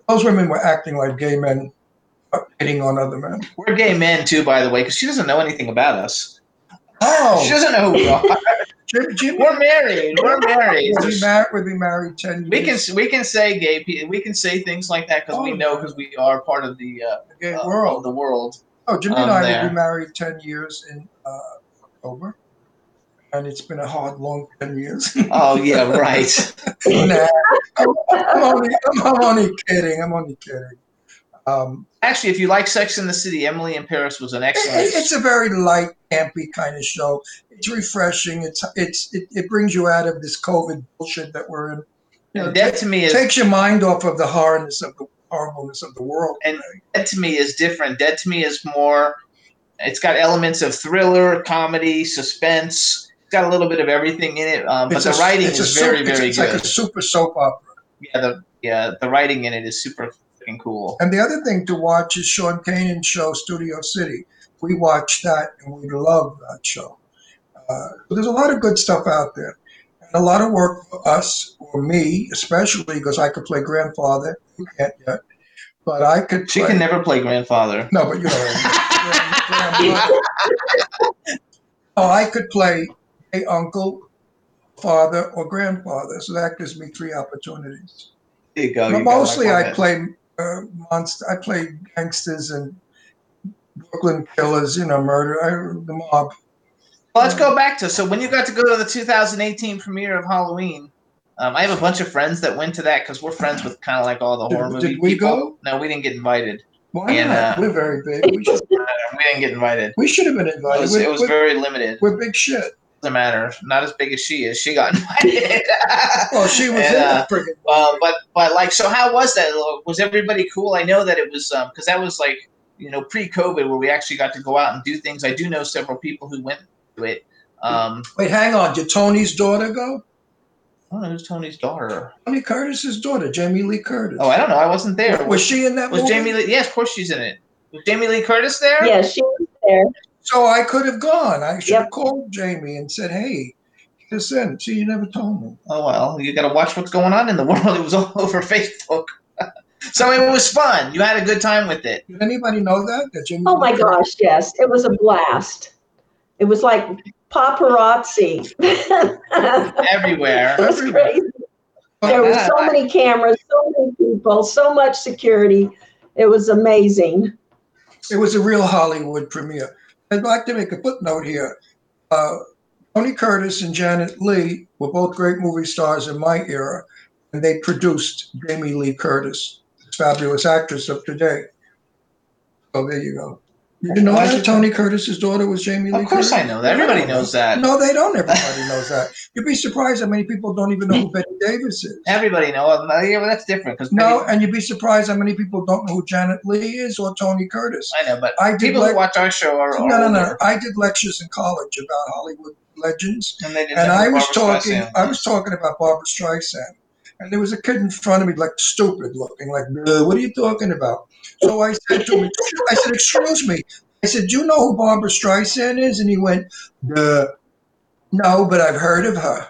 Those women were acting like gay men hitting on other men. We're gay men too, by the way, because she doesn't know anything about us. Oh, she doesn't know who we are. Jim, Jim, We're married. We're married. we'll be married. We'll be married ten years. We can we can say gay people. We can say things like that because we Oh. know because we are part of the uh, gay uh, world. the world. Oh, Jimmy and um, I there. will be married 10 years in uh, October. And it's been a hard, long 10 years. Oh yeah, right. nah, I'm, I'm only, I'm, I'm only kidding. I'm only kidding. Um, Actually, if you like Sex in the City, Emily in Paris was an it- excellent. it's a very light, campy kind of show. It's refreshing. It's it's it, it brings you out of this COVID bullshit that we're in. You know, Dead to me it is takes your mind off of the horribleness of the horribleness of the world. And- Dead to me is different. Dead to me is more. It's got elements of thriller, comedy, suspense. It's got a little bit of everything in it, um, but the a- writing is soup- very, very it's good. It's like a super soap opera. yeah, the yeah, the writing in it is super freaking cool. And the other thing to watch is Sean Kanan's show, Studio City. We watched that and we love that show. Uh, so there's a lot of good stuff out there. And a lot of work for us, or me especially, because I could play grandfather. You can't yet. But I could She play. can never play grandfather. no, but you know. oh, I could play a uncle, father, or grandfather. So that gives me three opportunities. There you go. You mostly, I play uh, monster. I play gangsters and Brooklyn killers. You know, murder. I, the mob. Well, let's go back to so when you got to go to the 2018 premiere of Halloween. Um, I have a bunch of friends that went to that because we're friends with kind of like all the Did- horror movie did we people. go? No, we didn't get invited. Why And, not? uh, we're very big. We We didn't get invited. we should have been It invited. was, we're, it was very limited. we're big shit. Doesn't matter. Not as big as she is. She got invited. Well, she was And, in uh, the friggin' Uh, but but like, so how was that? Was everybody cool? I know that it was because that was like you know pre-COVID where we actually got to go out and do things. I do know several people who went to it. Um, Wait, hang on. Did Tony's daughter go? I don't know who's Tony's daughter. Tony Curtis's daughter, Jamie Lee Curtis. Oh, I don't know. I wasn't there. was she in that Was movie? Jamie Lee? Yes, of course she's in it. Was Jamie Lee Curtis there? Yes, she was there. So I could have gone. I should have called Jamie and said, "Hey, listen. See, you never told me." Oh well, you got to watch what's going on in the world. It was all over Facebook. so it was fun. You had a good time with it. Did anybody know that? That Jamie Oh my Curtis- gosh, yes. It was a blast. It was like paparazzi. it Everywhere. was crazy. Oh, there were so many cameras, so many people, so much security. It was amazing. It was a real Hollywood premiere. I'd like to make a footnote here. Uh, Tony Curtis and Janet Leigh were both great movie stars in my era, and they produced Jamie Lee Curtis, this fabulous actress of today. So there you go. You didn't know Why that Tony Curtis's daughter was Jamie Lee Of course, Curtis? I know that. Everybody knows that. No, they don't. Everybody knows that. You'd be surprised how many people don't even know who Bette Davis is. Everybody knows. Yeah, well, that's different because No, and you'd be surprised how many people don't know who Janet Leigh is or Tony Curtis. I know, but I did people like- who watch our show are, No, no, no. I did lectures in college about Hollywood legends, and they didn't and I was Barbra talking. Streisand. I was talking about Barbra Streisand, and there was a kid in front of me, like stupid looking, like, "What are you talking about?" So I said to him, "I said, excuse me." I said, "Do you know who Barbra Streisand is?" And he went, "Duh, no, but I've heard of her."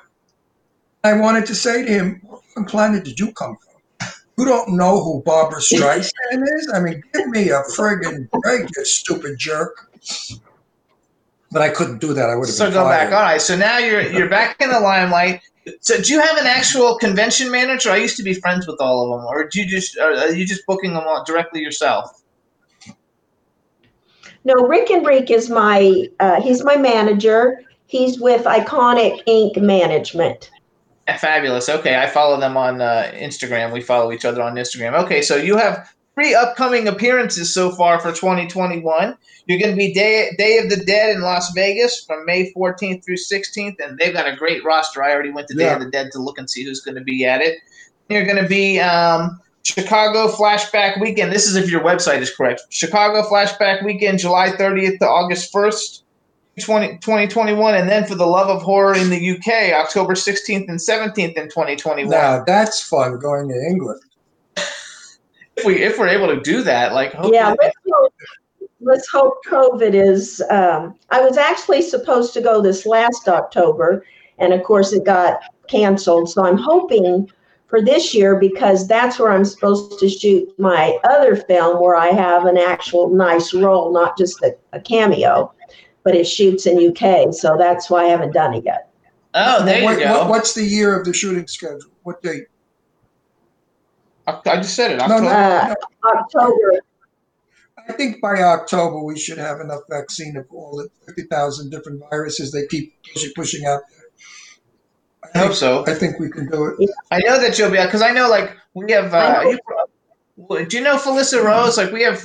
I wanted to say to him, "What planet did you come from? You don't know who Barbra Streisand is? I mean, give me a friggin' break, you stupid jerk." But I couldn't do that. I would have So go fired. back. All right. So now you're you're back in the limelight. So do you have an actual convention manager? I used to be friends with all of them, or do you just are you just booking them all directly yourself? No, Rick and Rick is my, uh, he's my manager. He's with Iconic Ink Management. Fabulous. Okay, I follow them on uh, Instagram. We follow each other on Instagram. Okay, so you have three upcoming appearances so far for 2021. You're going to be Day Day of the Dead in Las Vegas from May 14th through 16th, and they've got a great roster. I already went to Day Yeah. of the Dead to look and see who's going to be at it. You're going to be um, Chicago Flashback Weekend. This is if your website is correct. Chicago Flashback Weekend, July 30th to August 1st. 20, 2021 and then for the love of horror in the UK October 16th and 17th in 2021 Now that's fun going to England. If we if we're able to do that like hopefully Yeah, let's hope, let's hope COVID is. Um, I was actually supposed to go this last October, and of course it got canceled. So I'm hoping for this year because that's where I'm supposed to shoot my other film where I have an actual nice role, not just a, a cameo, but it shoots in UK. So that's why I haven't done it yet. Oh, there What- you what- go. what's the year of the shooting schedule? What date? I I just said it. No, no, October. Uh, October. I think by October we should have enough vaccine of all the 50,000 different viruses they keep pushing, pushing out there. I hope so. I think we can do it. I know that you'll be because I know like we have. Uh, I know. you, do you know Felissa Rose? Like we have.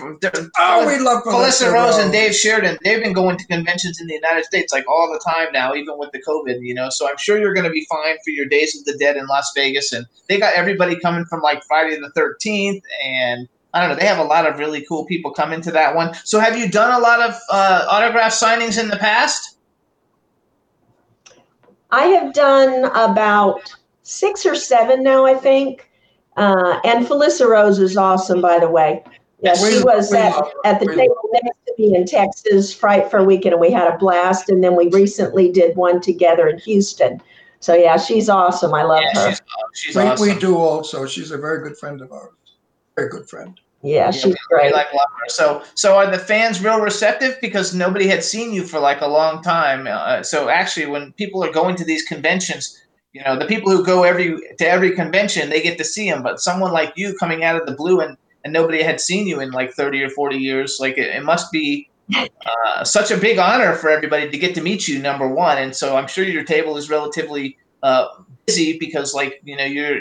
Oh, we love Felissa Felissa Rose and Dave Sheridan. They've been going to conventions in the United States like all the time now, even with the COVID. You know, so I'm sure you're going to be fine for your Days of the Dead in Las Vegas, and they got everybody coming from like Friday the 13th, and I don't know. They have a lot of really cool people coming to that one. So have you done a lot of uh, autograph signings in the past? I have done about six or seven now, I think. Uh, and Felissa Rose is awesome, by the way. Yeah, she was at, at the table next to me in Texas, Frightmare Weekend, and we had a blast. And then we recently did one together in Houston. So yeah, she's awesome. I love yeah, her. she's, she's We, awesome. we do also. She's a very good friend of ours. Very good friend. Yeah, Yeah, she's we great. like love her. So, so are the fans real receptive because nobody had seen you for like a long time? Uh, so, actually, when people are going to these conventions, you know, the people who go every to every convention, they get to see him. But someone like you coming out of the blue and and nobody had seen you in like thirty or forty years, like it, it must be uh, such a big honor for everybody to get to meet you. Number one, and so I'm sure your table is relatively uh, busy because like you know you're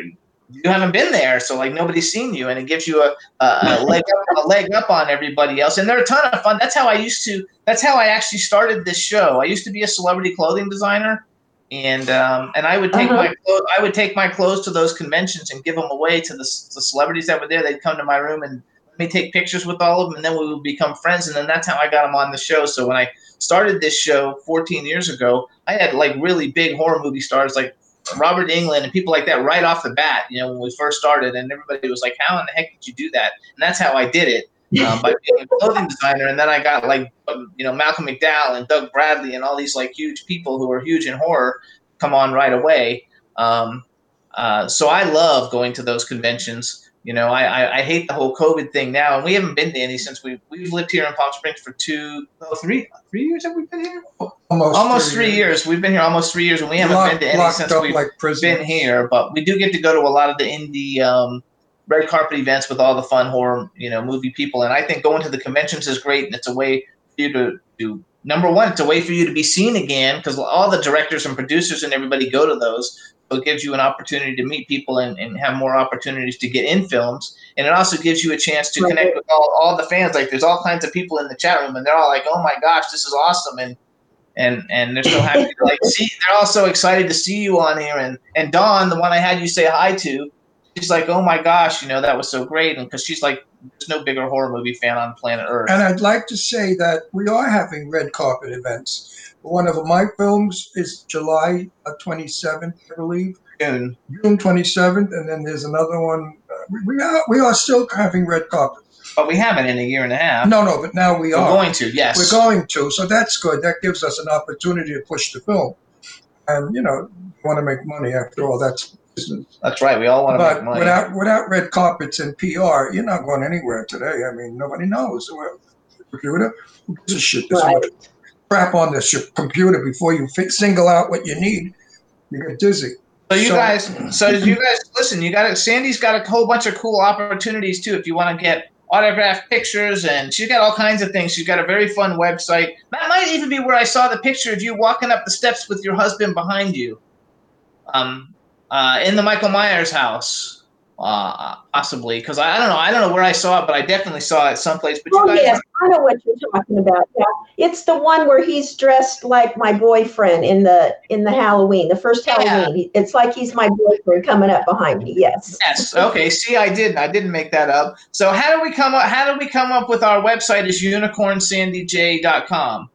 you haven't been there, so like nobody's seen you, and it gives you a, a, a leg up, a leg up on everybody else. And they're a ton of fun. That's how I used to. That's how I actually started this show. I used to be a celebrity clothing designer, and um, and I would take Uh-huh. my clothes, I would take my clothes to those conventions and give them away to the, the celebrities that were there. They'd come to my room and let me take pictures with all of them, and then we would become friends. And then that's how I got them on the show. So when I started this show 14 years ago, I had like really big horror movie stars like Robert Englund and people like that right off the bat, you know, when we first started, and everybody was like, "How in the heck did you do that?" And that's how I did it um, by being a clothing designer. And then I got like, um, you know, Malcolm McDowell and Doug Bradley and all these like huge people who are huge in horror come on right away. Um, uh, so I love going to those conventions. You know, I, I, I hate the whole COVID thing now, and we haven't been to any since we we've lived here in Palm Springs for two, oh, three, three years. Have we been here? Almost, Almost three years. We've been here almost three years, and we haven't Locked- been to any since we've like been here. But we do get to go to a lot of the indie um, red carpet events with all the fun horror, you know, movie people. And I think going to the conventions is great, and it's a way for you to do. Number one, it's a way for you to be seen again because all the directors and producers and everybody go to those. So it gives you an opportunity to meet people and, and have more opportunities to get in films. And it also gives you a chance to Right. connect with all, all the fans. Like there's all kinds of people in the chat room and they're all like, oh my gosh, this is awesome. And and and they're so happy to like see they're all so excited to see you on here and and Dawn, the one I had you say hi to, she's like, Oh my gosh, you know, that was so great and because she's like there's no bigger horror movie fan on planet Earth. And I'd like to say that we are having red carpet events. One of my films is July uh, 27th, I believe, Soon. June 27th, and then there's another one. Uh, we, we are we are still having red carpet. But we haven't in a year and a half. No, no, but now we We're are. going to, yes. We're going to, so that's good. That gives us an opportunity to push the film. And you know, want to make money after all. That's business. That's right. We all want to But make money. without without red carpets and PR, you're not going anywhere today. I mean, nobody knows. Computer, who gives a shit? There's Right. crap on this your computer before you fi- single out what you need. You get dizzy. So you So- guys, so you guys, listen. You got it. Sandy's got a whole bunch of cool opportunities too. If you want to get autographed pictures, and she's got all kinds of things. She's got a very fun website. That might even be where I saw the picture of you walking up the steps with your husband behind you, um, uh, in the Michael Myers house, uh, possibly. Because I, I don't know. I don't know where I saw it, but I definitely saw it someplace. But you Oh guys, yes, I know what you're talking about. Yeah, it's the one where he's dressed like my boyfriend in the in the Halloween, the first Yeah. Halloween. It's like he's my boyfriend coming up behind me. Yes. Yes. Okay. See, I didn't. I didn't make that up. So how do we come up? How do we come up with our website? Is unicornsandyj.com.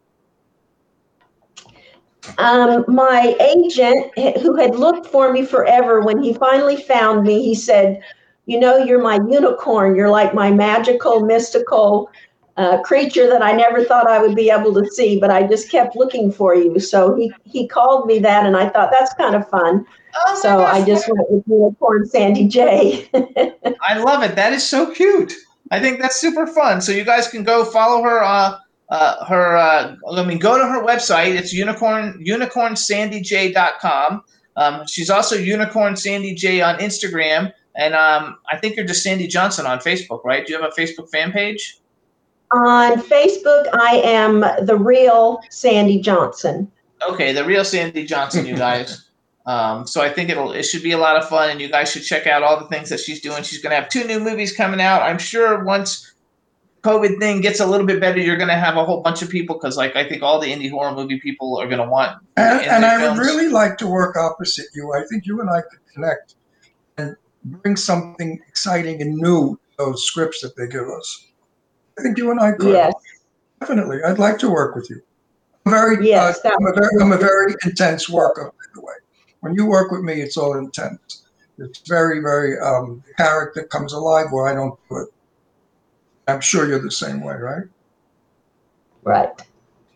Um, my agent, who had looked for me forever, when he finally found me, he said, "You know, you're my unicorn. You're like my magical, mystical uh, creature that I never thought I would be able to see, but I just kept looking for you. So he, he called me that, and I thought that's kind of fun. Oh So I just went with Unicorn Sandy J. I love it. That is so cute. I think that's super fun. So you guys can go follow her. Uh, uh, her. Uh, I mean, go to her website. It's unicorn unicornsandyj.com. Um, she's also Unicorn Sandy J on Instagram, and um, I think you're just Sandy Johnson on Facebook, right? Do you have a Facebook fan page? On Facebook, I am the real Sandy Johnson. Okay, the real Sandy Johnson, you guys. um, so I think it'll it should be a lot of fun, and you guys should check out all the things that she's doing. She's going to have two new movies coming out. I'm sure once COVID thing gets a little bit better, you're going to have a whole bunch of people because, like, I think all the indie horror movie people are going to want. And, and their I would really like to work opposite you. I think you and I could connect and bring something exciting and new to those scripts that they give us. I think you and I could. Yes, Definitely. I'd like to work with you. I'm very, Yes, uh, I'm, a very I'm a very intense worker, by the way. When you work with me, it's all intense. It's very, very, um, character comes alive where I don't do it. I'm sure you're the same way, right? right.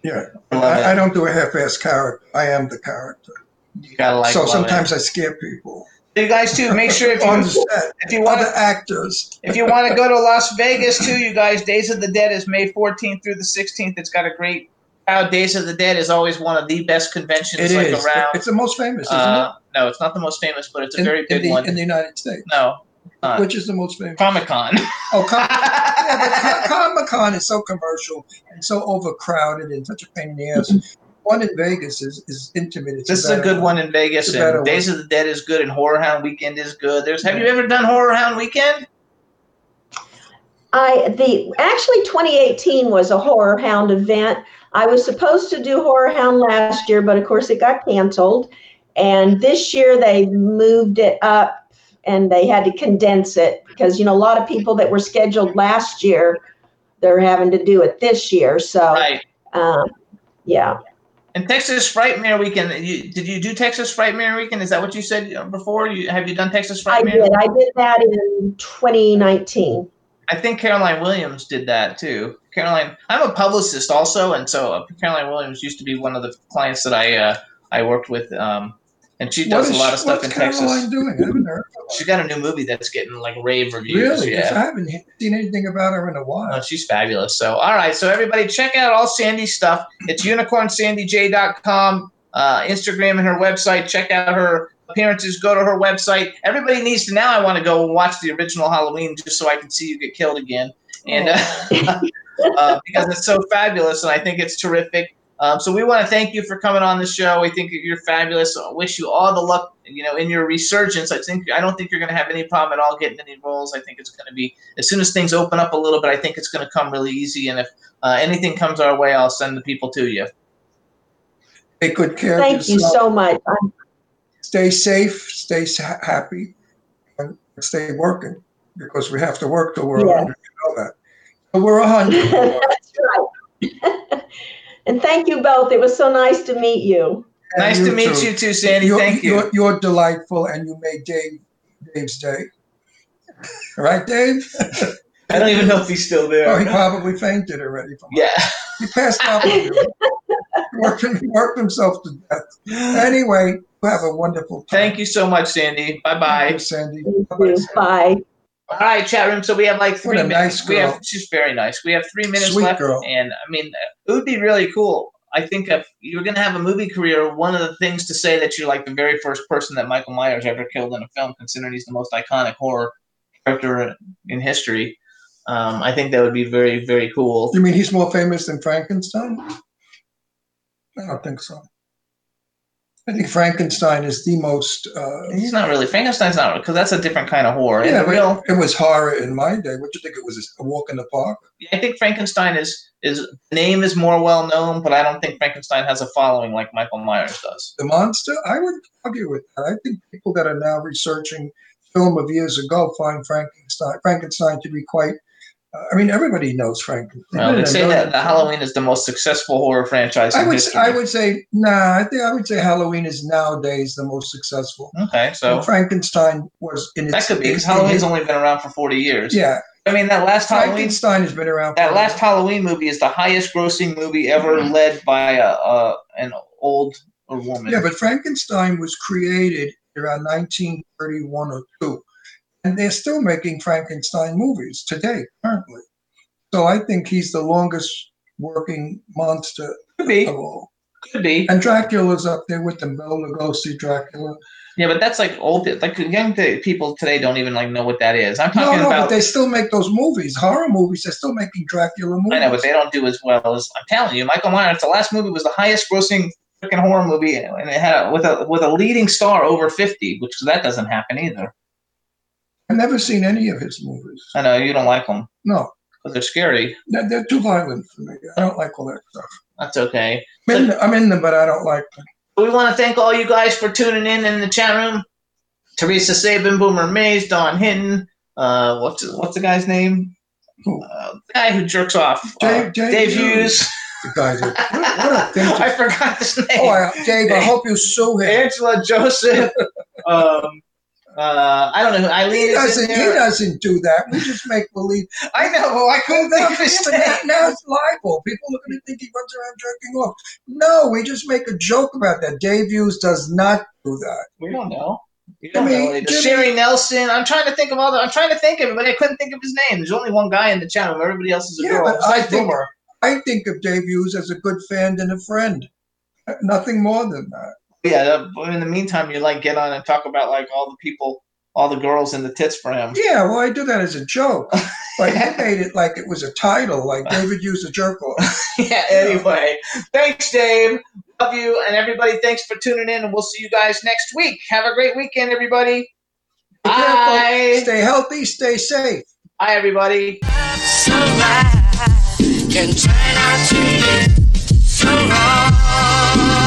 Yeah. I I, I don't do a half-ass character. I am the character. You gotta like. so sometimes it. I scare people. you guys too. Make sure if you if you want Other actors. If you want to go to Las Vegas too, you guys, Days of the Dead is May 14th through the 16th. It's got a great crowd. Days of the Dead is always one of the best conventions It like is. around. It's the most famous, isn't Uh, no, it's not the most famous, but it's it? a very in, big the, one. in the United States. no, uh, Which is the most famous? Comic Con. Oh, Com- yeah, but Comic Con is so commercial and so overcrowded and such a pain in the ass. One in Vegas is, is intimate. It's this is a good one in Vegas, It's a and Days of the Dead is good, and Horror Hound Weekend is good. There's have you ever done Horror Hound Weekend? I the actually 2018 was a horror hound event. I was supposed to do horror hound last year, but of course it got canceled. And this year they moved it up and they had to condense it because you know a lot of people that were scheduled last year they're having to do it this year. So Right. um, yeah, And Texas Frightmare Weekend. You, did you do Texas Frightmare Weekend? Is that what you said uh, before? You have you done Texas frightmare I did. I did that in 2019. I think Caroline Williams did that too. Caroline, I'm a publicist also, and so uh, Caroline Williams used to be one of the clients that I uh, I worked with, um, and she does is a lot of stuff in Caroline Texas. doing? I haven't heard. She's got a new movie that's getting like rave reviews. Really? Yeah. I haven't seen anything about her in a while. No, she's fabulous. So, all right. So, everybody, check out all Sandy's stuff. It's unicornsandyj.com, uh, Instagram, and her website. Check out her appearances. Go to her website. Everybody needs to now. I want to go watch the original Halloween just so I can see you get killed again. And uh, uh, because it's so fabulous, and I think it's terrific. Um, so we want to thank you for coming on the show. We think you're fabulous. I wish you all the luck, you know, in your resurgence. I think I don't think you're going to have any problem at all getting any roles. I think it's going to be as soon as things open up a little bit. I think it's going to come really easy. And if uh, anything comes our way, I'll send the people to you. Take good care of Thank you so much. Stay safe, stay happy, and stay working because we have to work till we're Yes. 100. You know that. So we're 100. That's right. and thank you both. It was so nice to meet you. And nice to meet too. you too, Sandy. You're, Thank you. You're, you're delightful, and you made Dave Dave's day. Right, Dave? I don't even know if he's still there. Oh, he probably fainted already. From Yeah. He passed out. He worked, he worked himself to death. Anyway, have a wonderful time. Thank you so much, Sandy. Bye Thank bye. you, Sandy. Thank Bye-bye, you. Sandy. Bye. All right, chat room. So we have like three minutes. nice We have she's very nice. We have three minutes Sweet left, girl. and I mean, it would be really cool. I think if you're going to have a movie career, one of the things to say that you're like the very first person that Michael Myers ever killed in a film, considering he's the most iconic horror character in history. Um, I think that would be very, very cool. You mean he's more famous than Frankenstein? I don't think so. I think Frankenstein is the most. Uh, He's not really Frankenstein's not because that's a different kind of horror. yeah, real, it was horror in my day. What you think it was? A walk in the park? I think Frankenstein is is name is more well known, but I don't think Frankenstein has a following like Michael Myers does. The monster? I would argue with that. I think people that are now researching film of years ago find Frankenstein Frankenstein to be quite. I mean, everybody knows Frankenstein. Well, they say that, that Halloween is the most successful horror franchise I would. history. I would say nah. I think I would say Halloween is nowadays the most successful. Okay, so And Frankenstein was in its. that could be because Halloween's only been around for forty years. Yeah, I mean, that last Halloween, Frankenstein has been around. that last Halloween movie is the highest grossing movie ever mm-hmm. led by a, a an old woman. Yeah, but Frankenstein was created around 1931 or two, and they're still making Frankenstein movies today, currently. So I think he's the longest working monster could be, of all. could be. And Dracula's up there with them. Bela Lugosi, Dracula. Yeah, but that's like old. Like young people today don't even like know what that is. I'm No, talking no, about. but they still make those movies, horror movies. They're still making Dracula movies. I know, but they don't do as well as I'm telling you. Michael Myers, the last movie was the highest grossing freaking horror movie, and it had a, with a with a leading star over fifty, which that doesn't happen either. I've never seen any of his movies. I know you don't like them No, because they're scary. they're, they're too violent for me. I don't like all that stuff. That's okay. I'm in, I'm in them, but I don't like them. We want to thank all you guys for tuning in in the chat room. Teresa Sabin, Boomer Mays, Dawn Hinton. Uh, what's what's the guy's name? Who? Uh, the guy who jerks off. Dave- uh, Dave Dave Hughes. The are, what, what a thing to I forgot his name. Oh, I, Dave, I hope you sue him. Angela Joseph. um, uh, I don't know. who Eileen He doesn't. He doesn't do that. We just make believe. I know. Well, I couldn't think of his name. now, it's libel. People are going to think he runs around jerking off. No, we just make a joke about that. Dave Hughes does not do that. We don't know. You don't I mean, know. Either. Sherry Nelson. I'm trying to think of all the. I'm trying to think of it, but I couldn't think of his name. There's only one guy in the channel. Everybody else is a Yeah, girl. but I think- Boomer. I think of Dave Hughes as a good fan and a friend. Nothing more than that. Yeah. uh, But in the meantime, you like get on and talk about like all the people, all the girls in the tits for him. Yeah, well, I do that as a joke. But you made it like it was a title, like David used a jerk off. yeah. Anyway, thanks, Dave. Love you and everybody. Thanks for tuning in, and we'll see you guys next week. Have a great weekend, everybody. Bye. Stay healthy. Stay safe. Bye, everybody. sunrise can turn out to be so wrong.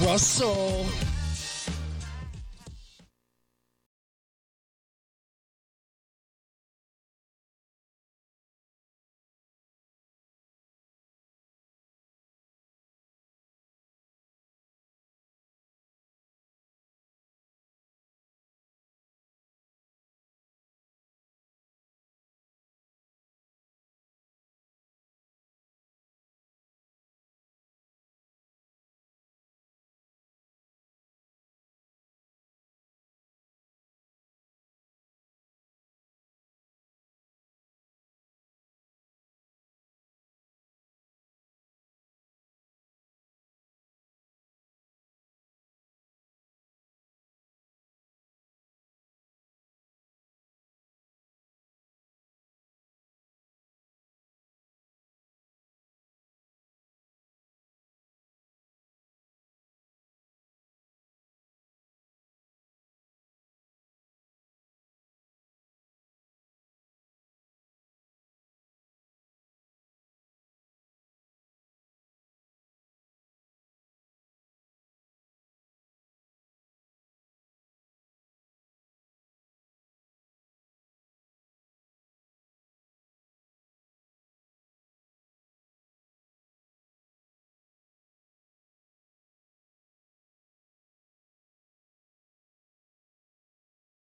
Russell.